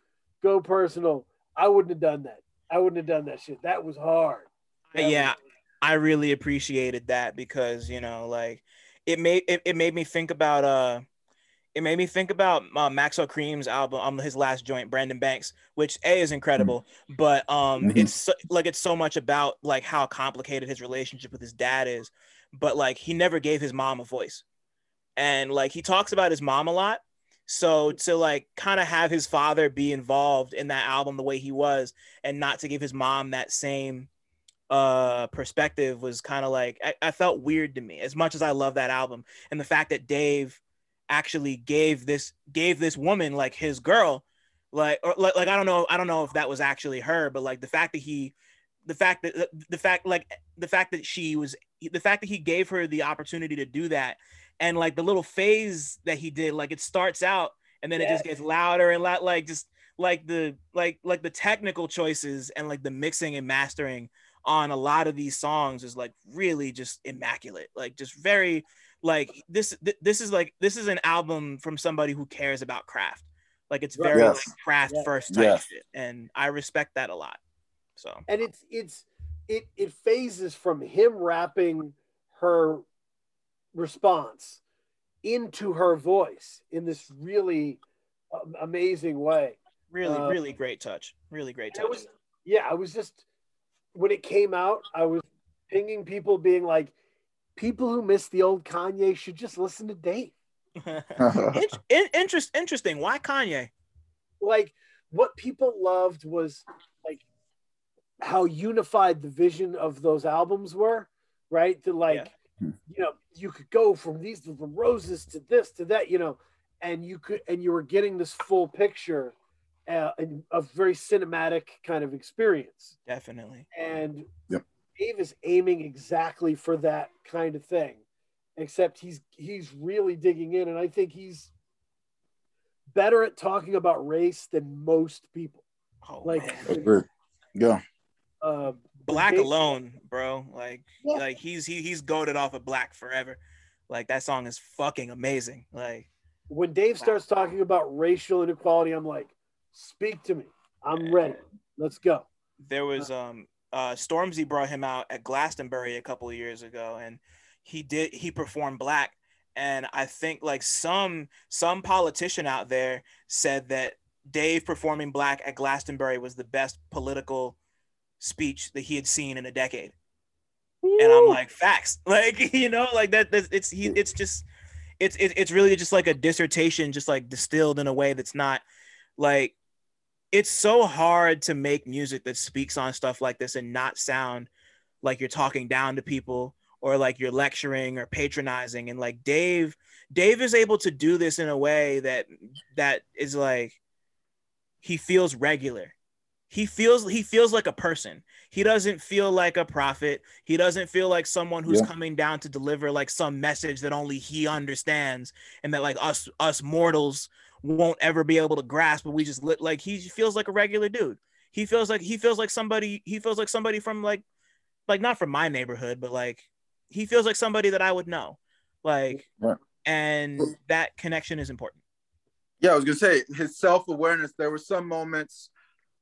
go personal. I wouldn't have done that. I wouldn't have done that shit. That was hard. That yeah was- I really appreciated that because you know, like it made it, it made me think about uh it made me think about uh, Maxo Kream's album, um, his last joint, Brandon Banks, which a is incredible, but um, Mhm. it's so, like it's so much about like how complicated his relationship with his dad is, but like he never gave his mom a voice, and like he talks about his mom a lot. So to like kind of have his father be involved in that album the way he was, and not to give his mom that same uh perspective was kind of like I, I felt weird to me as much as I love that album and the fact that Dave actually gave this gave this woman like his girl like or like, like I don't know I don't know if that was actually her but like the fact that he the fact that the, the fact like the fact that she was the fact that he gave her the opportunity to do that and like the little phase that he did like it starts out and then it just gets louder and loud like just like the like like the technical choices and like the mixing and mastering on a lot of these songs is like really just immaculate like just very like this th- this is like this is an album from somebody who cares about craft like it's very Yes. like craft Yeah. first type Yes. shit and i respect that a lot so and it's it's it it phases from him rapping her response into her voice in this really um, amazing way. really Uh, really great touch really great touch was yeah, I was just when it came out, I was pinging people being like, people who miss the old Kanye should just listen to Dave. in, in, interest, interesting why kanye Like what people loved was like how unified the vision of those albums were, right? To like, Yeah. you know, you could go from these from roses to this to that, you know, and you could and you were getting this full picture uh, a very cinematic kind of experience. definitely and Yep. Dave is aiming exactly for that kind of thing, except he's he's really digging in, and I think he's better at talking about race than most people. oh, Like, man. Agreed. Yeah. Uh, black Dave- alone bro like Yeah. like he's he, he's goaded off of black forever Like that song is fucking amazing. Like when Dave starts talking about racial inequality, I'm like, speak to me. I'm ready. Let's go. There was um uh Stormzy brought him out at Glastonbury a couple of years ago and he did he performed black and I think like some some politician out there said that Dave performing black at Glastonbury was the best political speech that he had seen in a decade. Ooh. And I'm like, facts. Like, you know, like that, that it's he it's just it's it, it's really just like a dissertation just like distilled in a way that's not like it's so hard to make music that speaks on stuff like this and not sound like you're talking down to people or like you're lecturing or patronizing. And like Dave Dave is able to do this in a way that that is like he feels regular. He feels he feels like a person. He doesn't feel like a prophet. He doesn't feel like someone who's yeah. coming down to deliver like some message that only he understands and that like us us mortals won't ever be able to grasp but we just lit like he feels like a regular dude he feels like he feels like somebody he feels like somebody from like like not from my neighborhood but like he feels like somebody that i would know like right. and that connection is important yeah i was gonna say his self-awareness there were some moments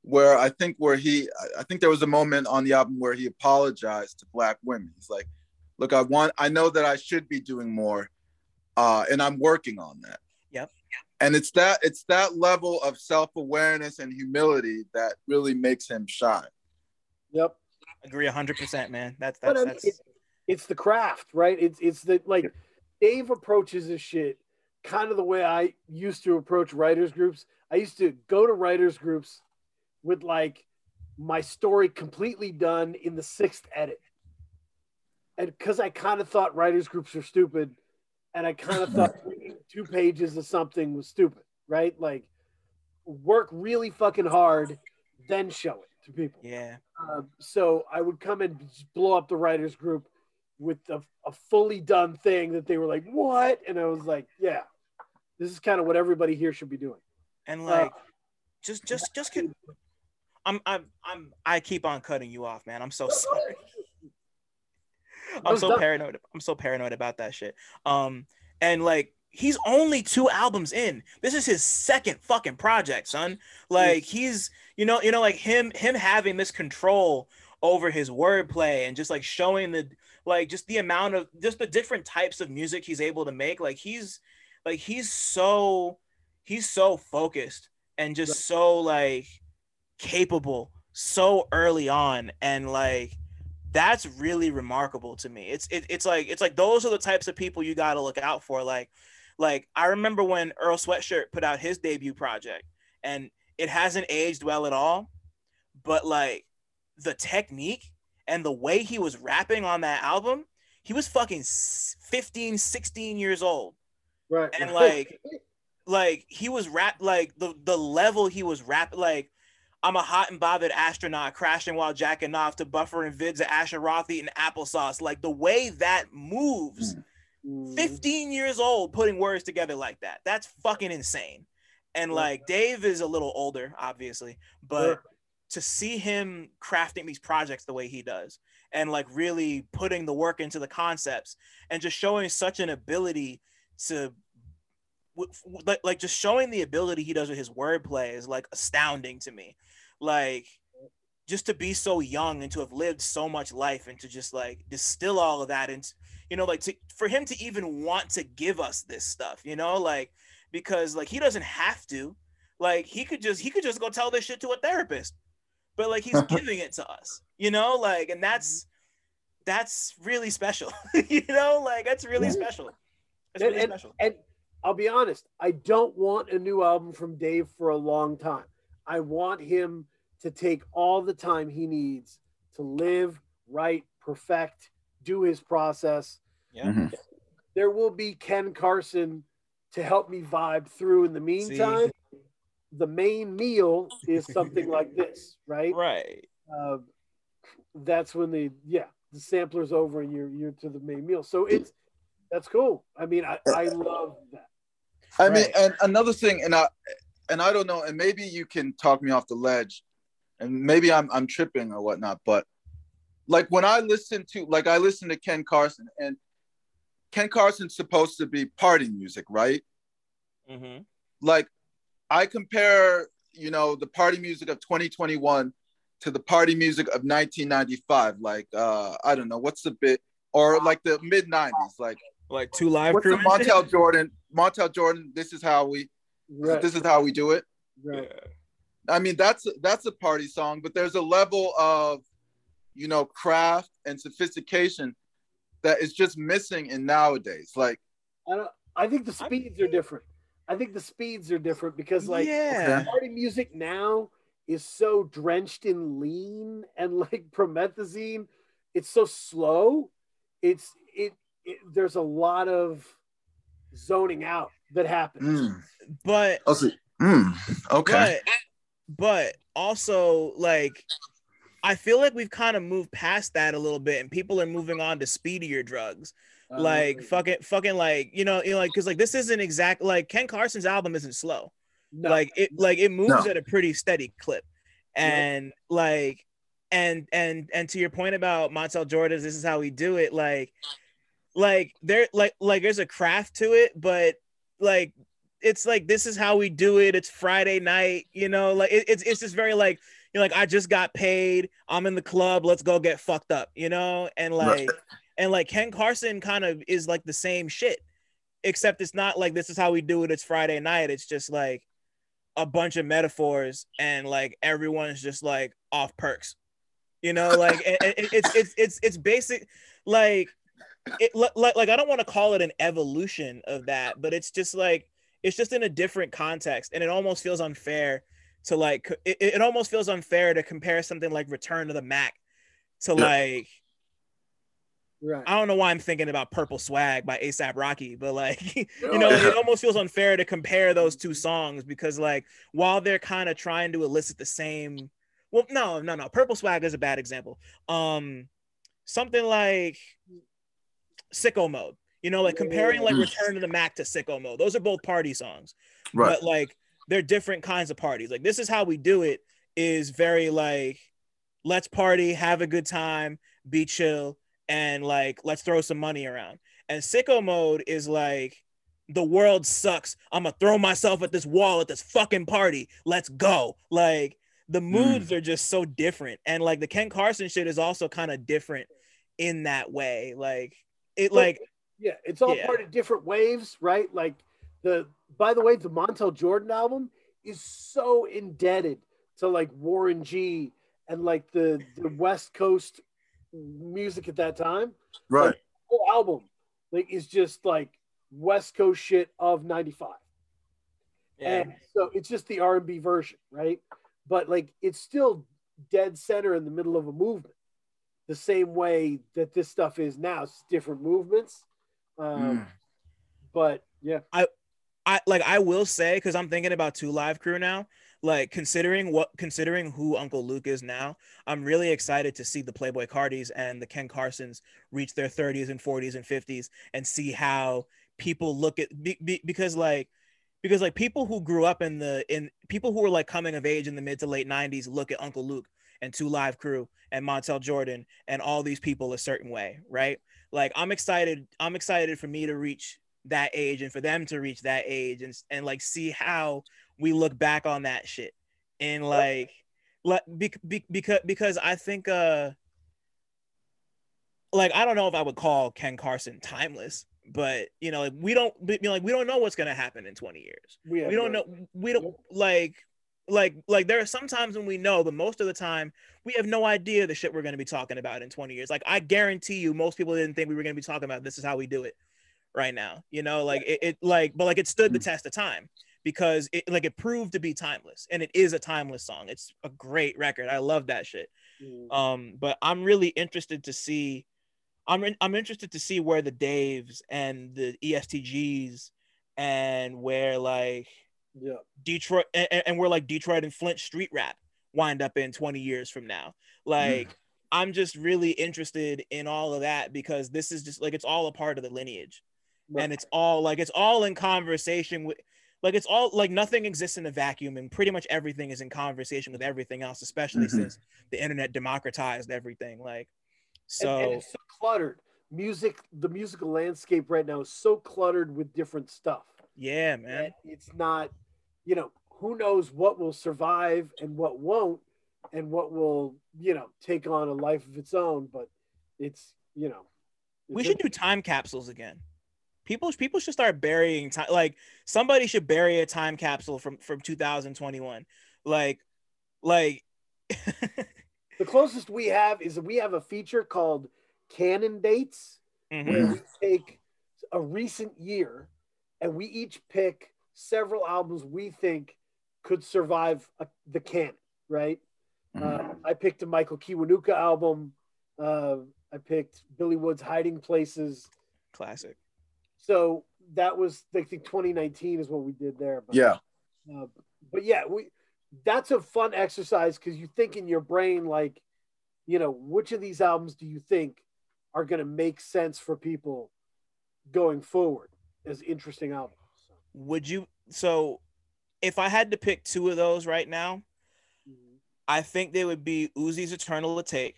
where I think where he I think there was a moment on the album where he apologized to black women. He's like, look, I want I know that I should be doing more, uh, and I'm working on that. Yep. And it's that it's that level of self-awareness and humility that really makes him shine. Yep. Agree hundred percent, man. That's that's, I mean, that's... It's, it's the craft, right? It's it's the like Dave approaches this shit kind of the way I used to approach writers groups. I used to go to writers groups with like my story completely done in the sixth edit. And because I kind of thought writers groups are stupid, and I kind of thought two pages of something was stupid, right? Like work really fucking hard, then show it to people. Yeah. Uh, so I would come and blow up the writers group with a, a fully done thing that they were like, "What?" And I was like, "Yeah, this is kind of what everybody here should be doing." And like, uh, just, just, just, I'm I'm I'm I keep on cutting you off, man. I'm so sorry. I'm so paranoid. I'm so paranoid about that shit. Um, and like he's only two albums in. This is his second fucking project, son. Like he's, you know, you know, like him, him having this control over his wordplay and just like showing the, like, just the amount of, just the different types of music he's able to make. Like he's, like he's so, he's so focused and just so like capable so early on and like that's really remarkable to me it's it, it's like it's like those are the types of people you got to look out for like like i remember when earl sweatshirt put out his debut project and it hasn't aged well at all but like the technique and the way he was rapping on that album he was fucking 15 16 years old right and like like he was rap like the the level he was rap like I'm a hot and bothered astronaut crashing while jacking off to buffer and vids of Asher Roth eating applesauce. Like the way that moves, mm. Mm. 15 years old, putting words together like that. That's fucking insane. And like Dave is a little older, obviously, but to see him crafting these projects the way he does and like really putting the work into the concepts and just showing such an ability to like, like just showing the ability he does with his wordplay is like astounding to me like just to be so young and to have lived so much life and to just like distill all of that and you know like to for him to even want to give us this stuff you know like because like he doesn't have to. Like he could just he could just go tell this shit to a therapist. But like he's giving it to us you know like and that's mm-hmm. that's really special you know like that's really special. That's really and, special. and i'll be honest i don't want a new album from dave for a long time. I want him to take all the time he needs to live, write, perfect, do his process. Yeah. Mm-hmm. There will be Ken Carson to help me vibe through. In the meantime, See? the main meal is something like this, right? Right. Uh, that's when the yeah the sampler's over and you're you're to the main meal. So it's that's cool. I mean, I, I love that. I right. mean, and another thing, and I and I don't know, and maybe you can talk me off the ledge and maybe I'm I'm tripping or whatnot, but like when I listen to like I listen to Ken Carson and Ken Carson's supposed to be party music, right? Mm-hmm. Like, I compare, you know, the party music of 2021 to the party music of 1995. Like, uh, I don't know, what's the bit, or like the mid 90s, like like two live what's crew. the Montel Jordan, Montel Jordan. This is how we, Right. this is how we do it. right. I mean, that's that's a party song, but there's a level of, you know, craft and sophistication that is just missing in nowadays. Like, I don't. I think the speeds are different. I think the speeds are different because like yeah. party music now is so drenched in lean and like promethazine. It's so slow. It's it, it there's a lot of zoning out that happens. mm, But also, mm, okay, but but also like I feel like we've kind of moved past that a little bit and people are moving on to speedier drugs. Uh, like fucking fucking like you know, you know like cuz like this isn't exact like Ken Carson's album isn't slow. no. Like it like it moves No. at a pretty steady clip. And like and and and to your point about Montel Jordan's this is how we do it like like there like like there's a craft to it but like it's like this is how we do it it's Friday night you know like it, it's it's just very like you know like I just got paid. I'm in the club. Let's go get fucked up you know? And like and like Ken Carson kind of is like the same shit except it's not like this is how we do it. It's Friday night. It's just like a bunch of metaphors and like everyone's just like off perks you know? Like it, it- it's it's it's it's basic like it like like I don't want to call it an evolution of that but it's just like it's just in a different context and it almost feels unfair to like it, it almost feels unfair to compare something like return to the mac to Yeah. like right. I don't know why I'm thinking about Purple Swag by ASAP Rocky, but like, you know, it almost feels unfair to compare those two songs because, like, while they're kind of trying to elicit the same, well, no, no, no, Purple Swag is a bad example. Um, something like Sicko Mode, you know, like comparing like. Return to the Mac to Sicko Mode. Those are both party songs, right, but like they're different kinds of parties. Like, this is how we do it is very like, let's party, have a good time, be chill, and like let's throw some money around. And sicko mode is like the world sucks. I'm gonna throw myself at this wall at this fucking party. Let's go. Like the hmm. moods are just so different. And like the Ken Carson shit is also kind of different in that way. Like it like Yeah, it's all Yeah. part of different waves, right? Like the by the way, the Montel Jordan album is so indebted to like Warren G and like the the West Coast music at that time. right. Whole album like is just like West Coast shit of 95. And so it's just the R&B version, right? But like it's still dead center in the middle of a movement. The same way that this stuff is now, it's different movements. Um, Mm. but yeah, I like I will say because I'm thinking about two live crew now. Like considering what considering who Uncle Luke is now, I'm really excited to see the Playboi Cartis and the Ken Carsons reach their 30s and 40s and 50s and see how people look at be, be, because like because like people who grew up in the in people who were like coming of age in the mid to late 90s look at Uncle Luke and Two Live Crew and Montel Jordan and all these people a certain way, right? Like I'm excited. I'm excited for me to reach that age and for them to reach that age and and like see how we look back on that shit. And like like be, be, because because I think uh like I don't know if I would call Ken Carson timeless, but you know like we don't you know, like we don't know what's gonna happen in 20 years. we, We don't no- know we don't like like like there are some times when we know, but most of the time we have no idea the shit we're gonna be talking about in 20 years. Like I guarantee you most people didn't think we were gonna be talking about this is how we do it right now. You know, like it, it like but like it stood the test of time because it like it proved to be timeless and it is a timeless song. It's a great record. I love that shit. Mm. Um, but I'm really interested to see. I'm in, I'm interested to see where the Daves and the ESTGs and where like yeah. Detroit and, and where like Detroit and Flint street rap wind up in 20 years from now. Like I'm just really interested in all of that because this is just like it's all a part of the lineage Right. and it's all like it's all in conversation with like it's all like nothing exists in a vacuum and pretty much everything is in conversation with everything else especially Mhm. since the internet democratized everything like And- and so it's so cluttered. music the musical landscape right now is so cluttered with different stuff Yeah, man. it's not you know who knows what will survive and what won't and what will you know take on a life of its own but it's you know We should do time capsules again. People people should start burying time. Like somebody should bury a time capsule from from 2021. Like like the closest we have is we have a feature called canon dates Mhm. where we take a recent year and we each pick several albums we think could survive a, the canon, right? Uh, I picked a Michael Kiwanuka album. Uh, I picked Billy Woods' Hiding Places. classic. So that was, I think, 2019 is what we did there. But, Yeah. uh, but yeah, we that's a fun exercise because you think in your brain like, you know, which of these albums do you think are going to make sense for people going forward as interesting albums? So, Would you so if I had to pick two of those right now, mhm. I think they would be Uzi's Eternal Atake,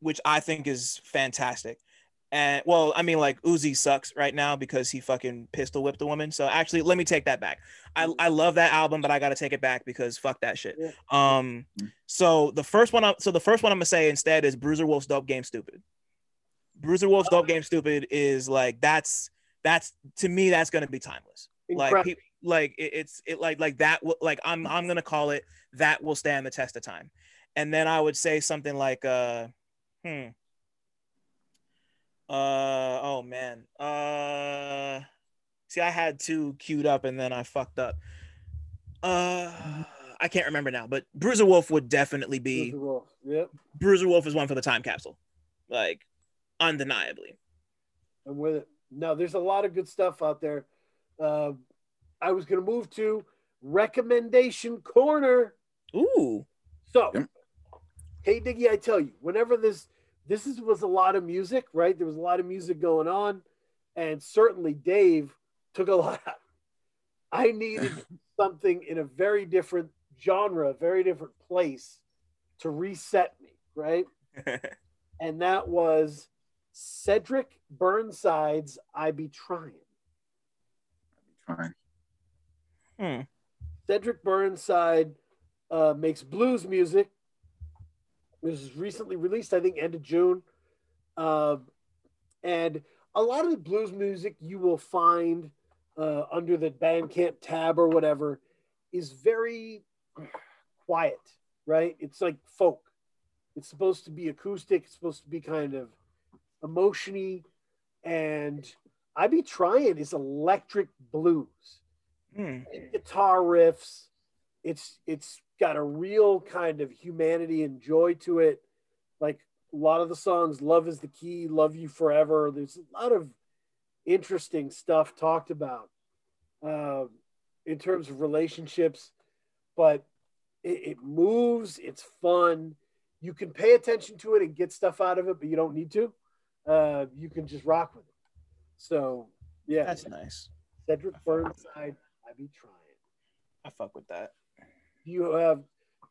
which I think is fantastic. And well, I mean, like Uzi sucks right now because he fucking pistol whipped a woman. So actually, let me take that back. I, I love that album, but I gotta take it back because fuck that shit. Um, so the first one, I, so the first one I'm gonna say instead is Bruiser Wolf's Dope Game Stupid. Bruiser Wolf's Dope Game Stupid is like that's that's to me that's gonna be timeless like Incredible. people like it, it's it like like that will like i'm i'm gonna call it that will stand the test of time and then i would say something like uh hmm uh oh man uh see i had two queued up and then i fucked up uh i can't remember now but bruiser wolf would definitely be Bruiser Wolf. Yep, bruiser wolf is one for the time capsule like undeniably I'm with it. No, there's a lot of good stuff out there. Uh, I was going to move to recommendation corner. ooh So, Yep. hey Diggy, I tell you, whenever this this is, was a lot of music, right? There was a lot of music going on, and certainly Dave took a lot. I needed something in a very different genre, a very different place to reset me, right? And that was Cedric Burnside's "I Be Trying." Fine. hmm. Cedric Burnside uh, makes blues music. It was recently released, I think, end of June. Um, and a lot of the blues music you will find uh, under the Bandcamp tab or whatever is very quiet, right? It's like folk. It's supposed to be acoustic. It's supposed to be kind of emotiony. And I Be Trying is electric blues Hmm. guitar riffs. It's it's got a real kind of humanity and joy to it. Like a lot of the songs, "Love Is the Key," "Love You Forever." There's a lot of interesting stuff talked about um, in terms of relationships, but it, it moves. It's fun. You can pay attention to it and get stuff out of it, but you don't need to. Uh, you can just rock with it. So yeah, that's nice Cedric Burnside, I be trying. i fuck with that you have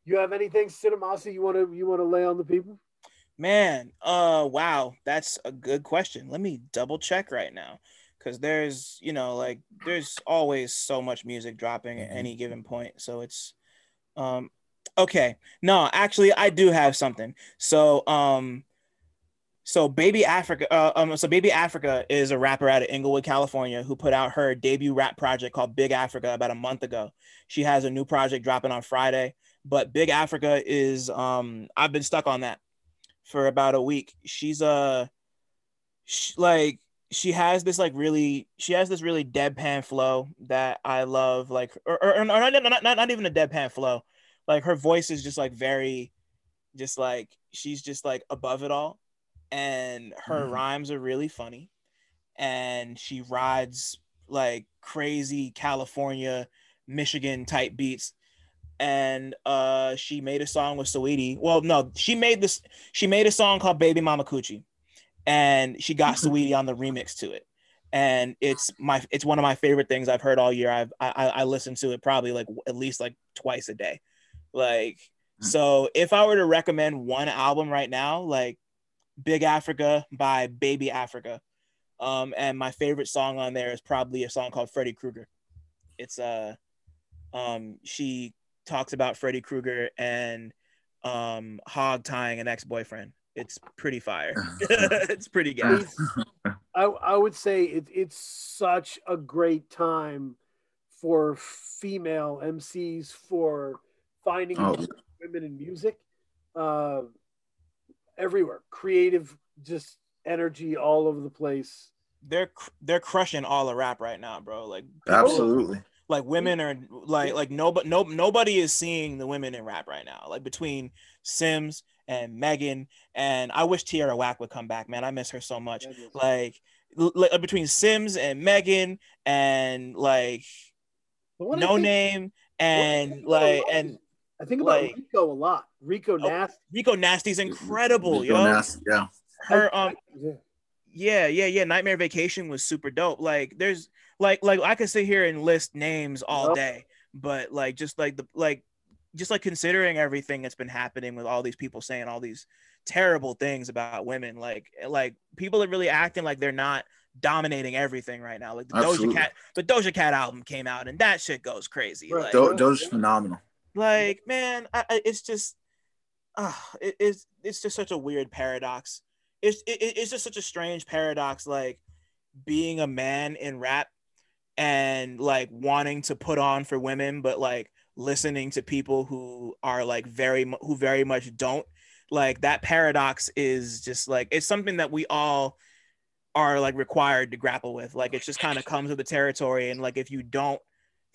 you have anything, Cinemasi, you want to you want to lay on the people? Man, uh wow, that's a good question. Let me double check right now cuz there's, you know, like there's always so much music dropping at any given point. So it's um okay. No, actually I do have something. So um so Baby Africa uh, um so Baby Africa is a rapper out of Inglewood, California who put out her debut rap project called Big Africa about a month ago. She has a new project dropping on Friday, but Big Africa is um I've been stuck on that for about a week. She's uh sh like she has this like really she has this really deadpan flow that I love like or, or, or not, not, not, not even a deadpan flow. Like her voice is just like very just like she's just like above it all and her Mhm. rhymes are really funny and she rides like crazy California Michigan type beats and uh she made a song with Saweetie. Well, no, she made this she made a song called Baby Mama Coochie and she got Saweetie on the remix to it. And it's my it's one of my favorite things I've heard all year. I've I I I listen to it probably like at least like twice a day. Like Mm. so if I were to recommend one album right now, like Big Africa by Baby Africa. Um, and my favorite song on there is probably a song called Freddy Krueger. It's uh um she talks about Freddy Krueger and um hog tying an ex-boyfriend. It's pretty fire. it's pretty gas. I, I would say it, it's such a great time for female MCs for finding Oh. women in music uh, everywhere. Creative, just energy all over the place. They're they're crushing all the rap right now, bro. Like people- Absolutely. like women are like like nobody no nobody is seeing the women in rap right now. Like between Simz and Megan and I wish Tierra Whack would come back, man. I miss her so much. Like like uh, between Simz and Megan and like But what I No think- Name and think about a like and is- I think about like- Rico a lot. Rico Oh, Nasty. Rico Nasty's incredible, Rico yo. Nasty, Yeah. Her um Yeah. yeah yeah yeah nightmare vacation was super dope like there's like like i could sit here and list names all Yep. day but like just like the like just like considering everything that's been happening with all these people saying all these terrible things about women like like people are really acting like they're not dominating everything right now like the doja cat the doja cat album came out and that shit goes crazy Right. like, Do- Doja's phenomenal. Like man I, I, it's just uh, it, it's it's just such a weird paradox. It's it, it's just such a strange paradox like being a man in rap and like wanting to put on for women but like listening to people who are like very who very much don't. Like that paradox is just like it's something that we all are like required to grapple with. Like it just kind of comes with the territory and like if you don't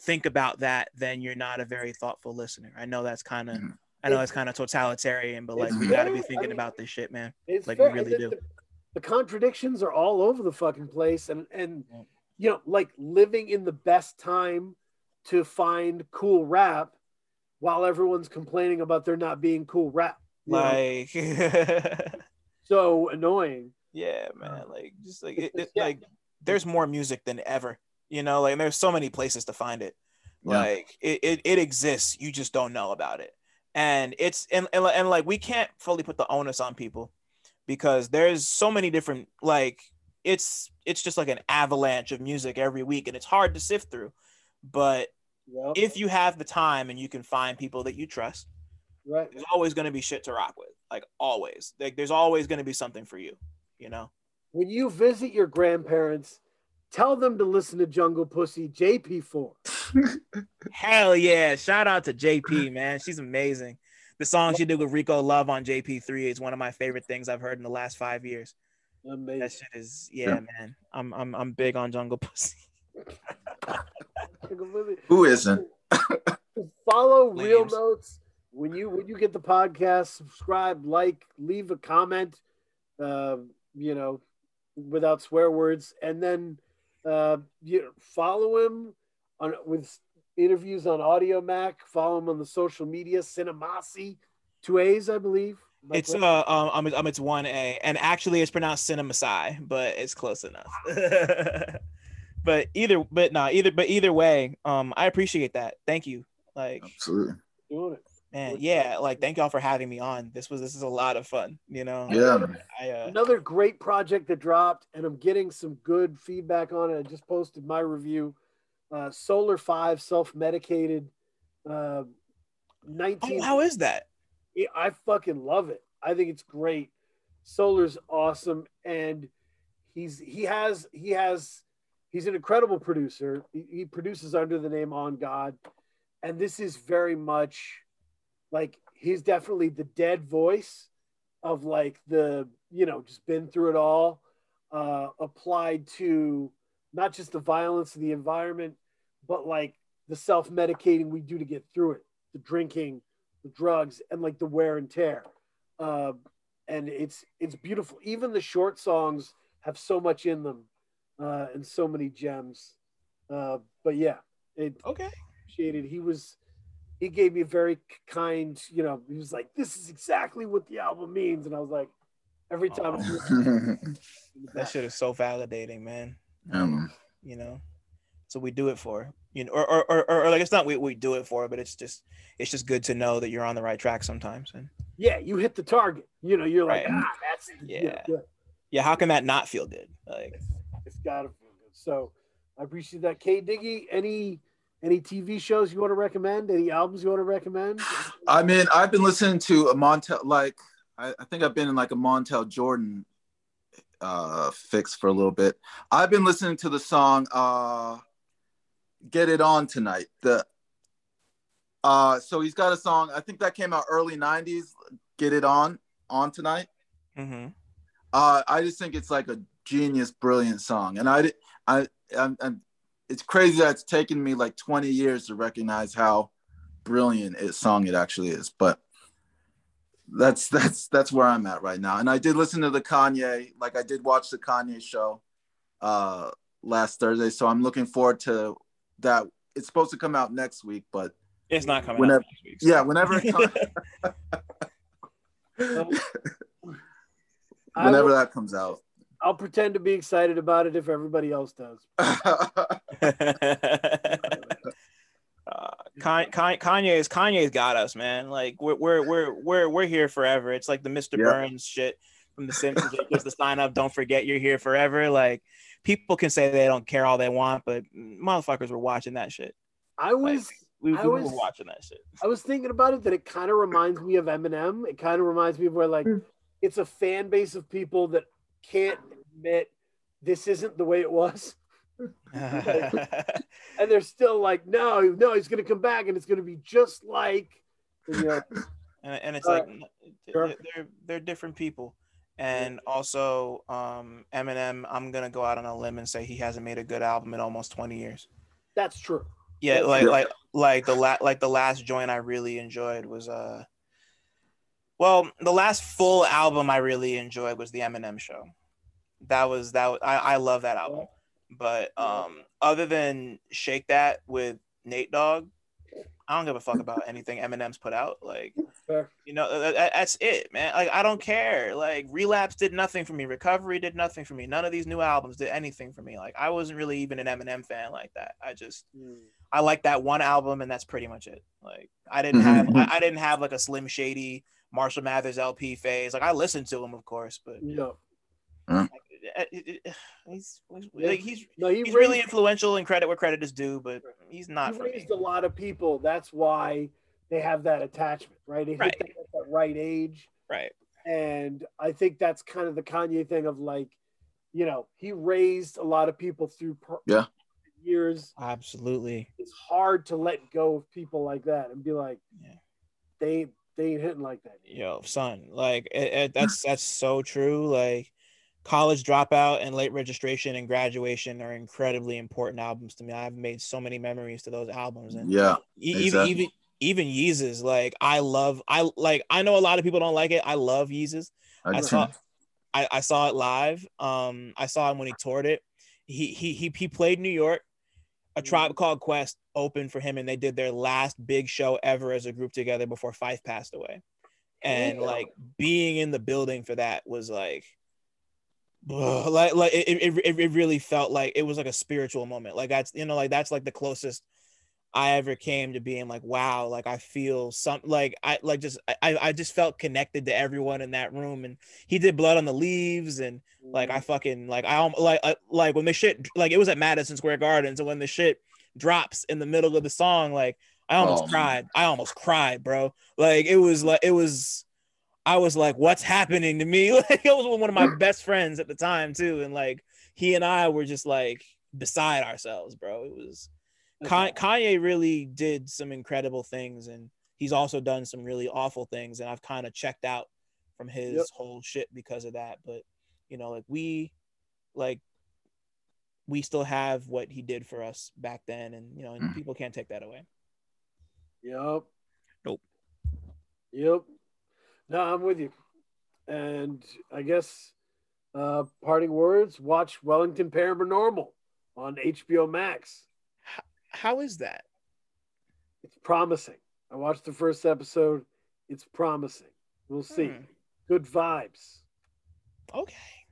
think about that then you're not a very thoughtful listener i know that's kind of Mhm. i know it's kind of totalitarian but like we got to be fair. I thinking mean, about this shit man Like, fair. we really do. The, the contradictions are all over the fucking place, and and you know, like living in the best time to find cool rap, while everyone's complaining about there not being cool rap. like so annoying. yeah man like just like it, it, like there's more music than ever you know like there's so many places to find it Yeah. like it, it, it exists you just don't know about it and it's and, and, and like we can't fully put the onus on people because there's so many different like it's it's just like an avalanche of music every week and it's hard to sift through but Yep. if you have the time and you can find people that you trust right. there's always going to be shit to rock with like always like there's always going to be something for you you know When you visit your grandparents, tell them to listen to Jungle Pussy JP4. hell yeah. Shout out to jp man. She's amazing. The song she did with rico love on jp3 is one of my favorite things i've heard in the last five years. That shit is yeah, Yeah. man. I'm i'm, I'm big on jungle pussy. Who isn't? follow Reel Notes. When you when you get the podcast subscribe like leave a comment uh, you know without swear words. And then uh, you follow him on with interviews on Audiomack. Follow him on the social media cinemasi two a's i believe. Am it's correct? uh um, um, it's- um it's one a and actually it's pronounced cinemasai but it's close enough. But either but nah either but either way um i appreciate that. Thank you. Like Absolutely. doing it Man, yeah, like thank y'all for having me on. This was this is a lot of fun, you know. Yeah. I uh another great project that dropped and i'm getting some good feedback on it i just posted my review uh, solar 5 self-medicated uh, 19 oh, how is that? Yeah, I fucking love it. I think it's great. Solar's awesome, and he's he has he has he's an incredible producer. He, he produces under the name On God, and this is very much like he's definitely the dead voice of like the you know just been through it all, uh, applied to not just the violence of the environment, but like the self medicating we do to get through it, the drinking the drugs and like the wear and tear. Uh, and it's it's beautiful. Even the short songs have so much in them uh, and so many gems. Uh, but yeah it Okay. appreciated. He was he gave me a very kind you know he was like this is exactly what the album means and i was like every time Aw. yeah, That shit is so validating, man. man. You know. so we do it for you know, or or, or, or like it's not we, we do it for, but it's just it's just good to know that you're on the right track sometimes. And Yeah, you hit the target. You know, you're like, Right. ah, that's Yeah. yeah. yeah, how can that not feel good? Like It's gotta feel good. So I appreciate that. K Diggy, any any TV shows you want to recommend? Any albums you want to recommend? I mean, I've been listening to a Montell, like I, I think I've been in like a Montell Jordan uh fix for a little bit. I've been listening to the song uh Get It On Tonight. The uh so he's got a song, I think that came out early 90s, Get It On on tonight. Mm-hmm. Uh I just think it's like a genius, brilliant song. And I di- I I'm, I'm it's crazy that it's taken me like 20 years to recognize how brilliant a song it actually is. But that's that's that's where I'm at right now. And I did listen to the Kanye, like I did watch the Kanye show uh last Thursday. So I'm looking forward to that. It's supposed to come out next week, but it's not coming Whenever- out next week. so- yeah, whenever it comes, whenever will, that comes out. I'll pretend to be excited about it if everybody else does. uh, Kanye, Kanye's Kanye's got us, man. Like we're we're we're we're we're here forever. It's like the Mr. Yeah. Burns shit from The Simpsons. Like, Just the sign up, don't forget you're here forever. Like people can say they don't care all they want, but motherfuckers were watching that shit. I was We, I was- were watching that shit. I was thinking about it that it kind of reminds me of Eminem. It kind of reminds me of where like Hmm. it's a fan base of people that can't admit this isn't the way it was. And they're still like, no, no, he's gonna come back and it's gonna be just like you know, and, and it's Uh, like sure. they're, they're they're different people and also um eminem i'm gonna go out on a limb and say he hasn't made a good album in almost 20 years that's true. yeah That's like true. like like the la- like the last joint i really enjoyed was uh well the last full album i really enjoyed was the eminem show that was that was, i i love that album but um other than shake that with nate dogg i don't give a fuck about anything eminem's put out like you know, that, that- that's it, man. Like I don't care. Like Relapse did nothing for me. Recovery did nothing for me. None of these new albums did anything for me. Like I wasn't really even an Eminem fan like that. I just I like that one album and that's pretty much it. Like I didn't have Mhm. I, I didn't have like a Slim Shady Marshall Mathers LP phase. Like I listened to him, of course, but Yeah. it- it- it- he's like he's No, he he's raised, really influential and credit where credit is due, but he's not he for me. raised a lot of people. That's why they have that attachment, right? They hit Right. that at that right age. Right. And I think that's kind of the Kanye thing of like, you know, he raised a lot of people through per- Yeah. years. Absolutely. It's hard to let go of people like that and be like, Yeah. they they ain't hitting like that. yo son like it, it, that's that's so true like college dropout and late registration and graduation are incredibly important albums to me i've made so many memories to those albums and yeah. e- exactly. even even even yeezus like i love i like i know a lot of people don't like it i love yeezus I I saw I, I saw it live. Um, I saw him when he toured it. He he he he played New York. A tribe called Quest opened for him, and they did their last big show ever as a group together before Phife passed away. And Damn. like being in the building for that was like, ugh, like like it, it, it, it really felt like it was like a spiritual moment. Like that's you know like that's like the closest I ever came to being like, wow, like I feel some like I like just I I just felt connected to everyone in that room. And he did blood on the leaves and like I mm-hmm. fucking like I like I, like when the shit like it was at Madison Square Garden. and when the shit drops in the middle of the song, like I almost Oh, man. cried. I almost cried, bro. Like it was like it was. I was like, "What's happening to me?" Like it was with one of my best friends at the time too, and like he and I were just like beside ourselves, bro. It was Ka- Kanye really did some incredible things, and he's also done some really awful things. And I've kind of checked out from his Yep. whole shit because of that. But you know, like we, like, we still have what he did for us back then, and you know, and Mm. people can't take that away. Yep. Nope. Yep. No, I'm with you. And I guess uh parting words, watch Wellington Paranormal on HBO Max. How is that? It's promising. I watched the first episode. It's promising. We'll see. Hmm. Good vibes. Okay.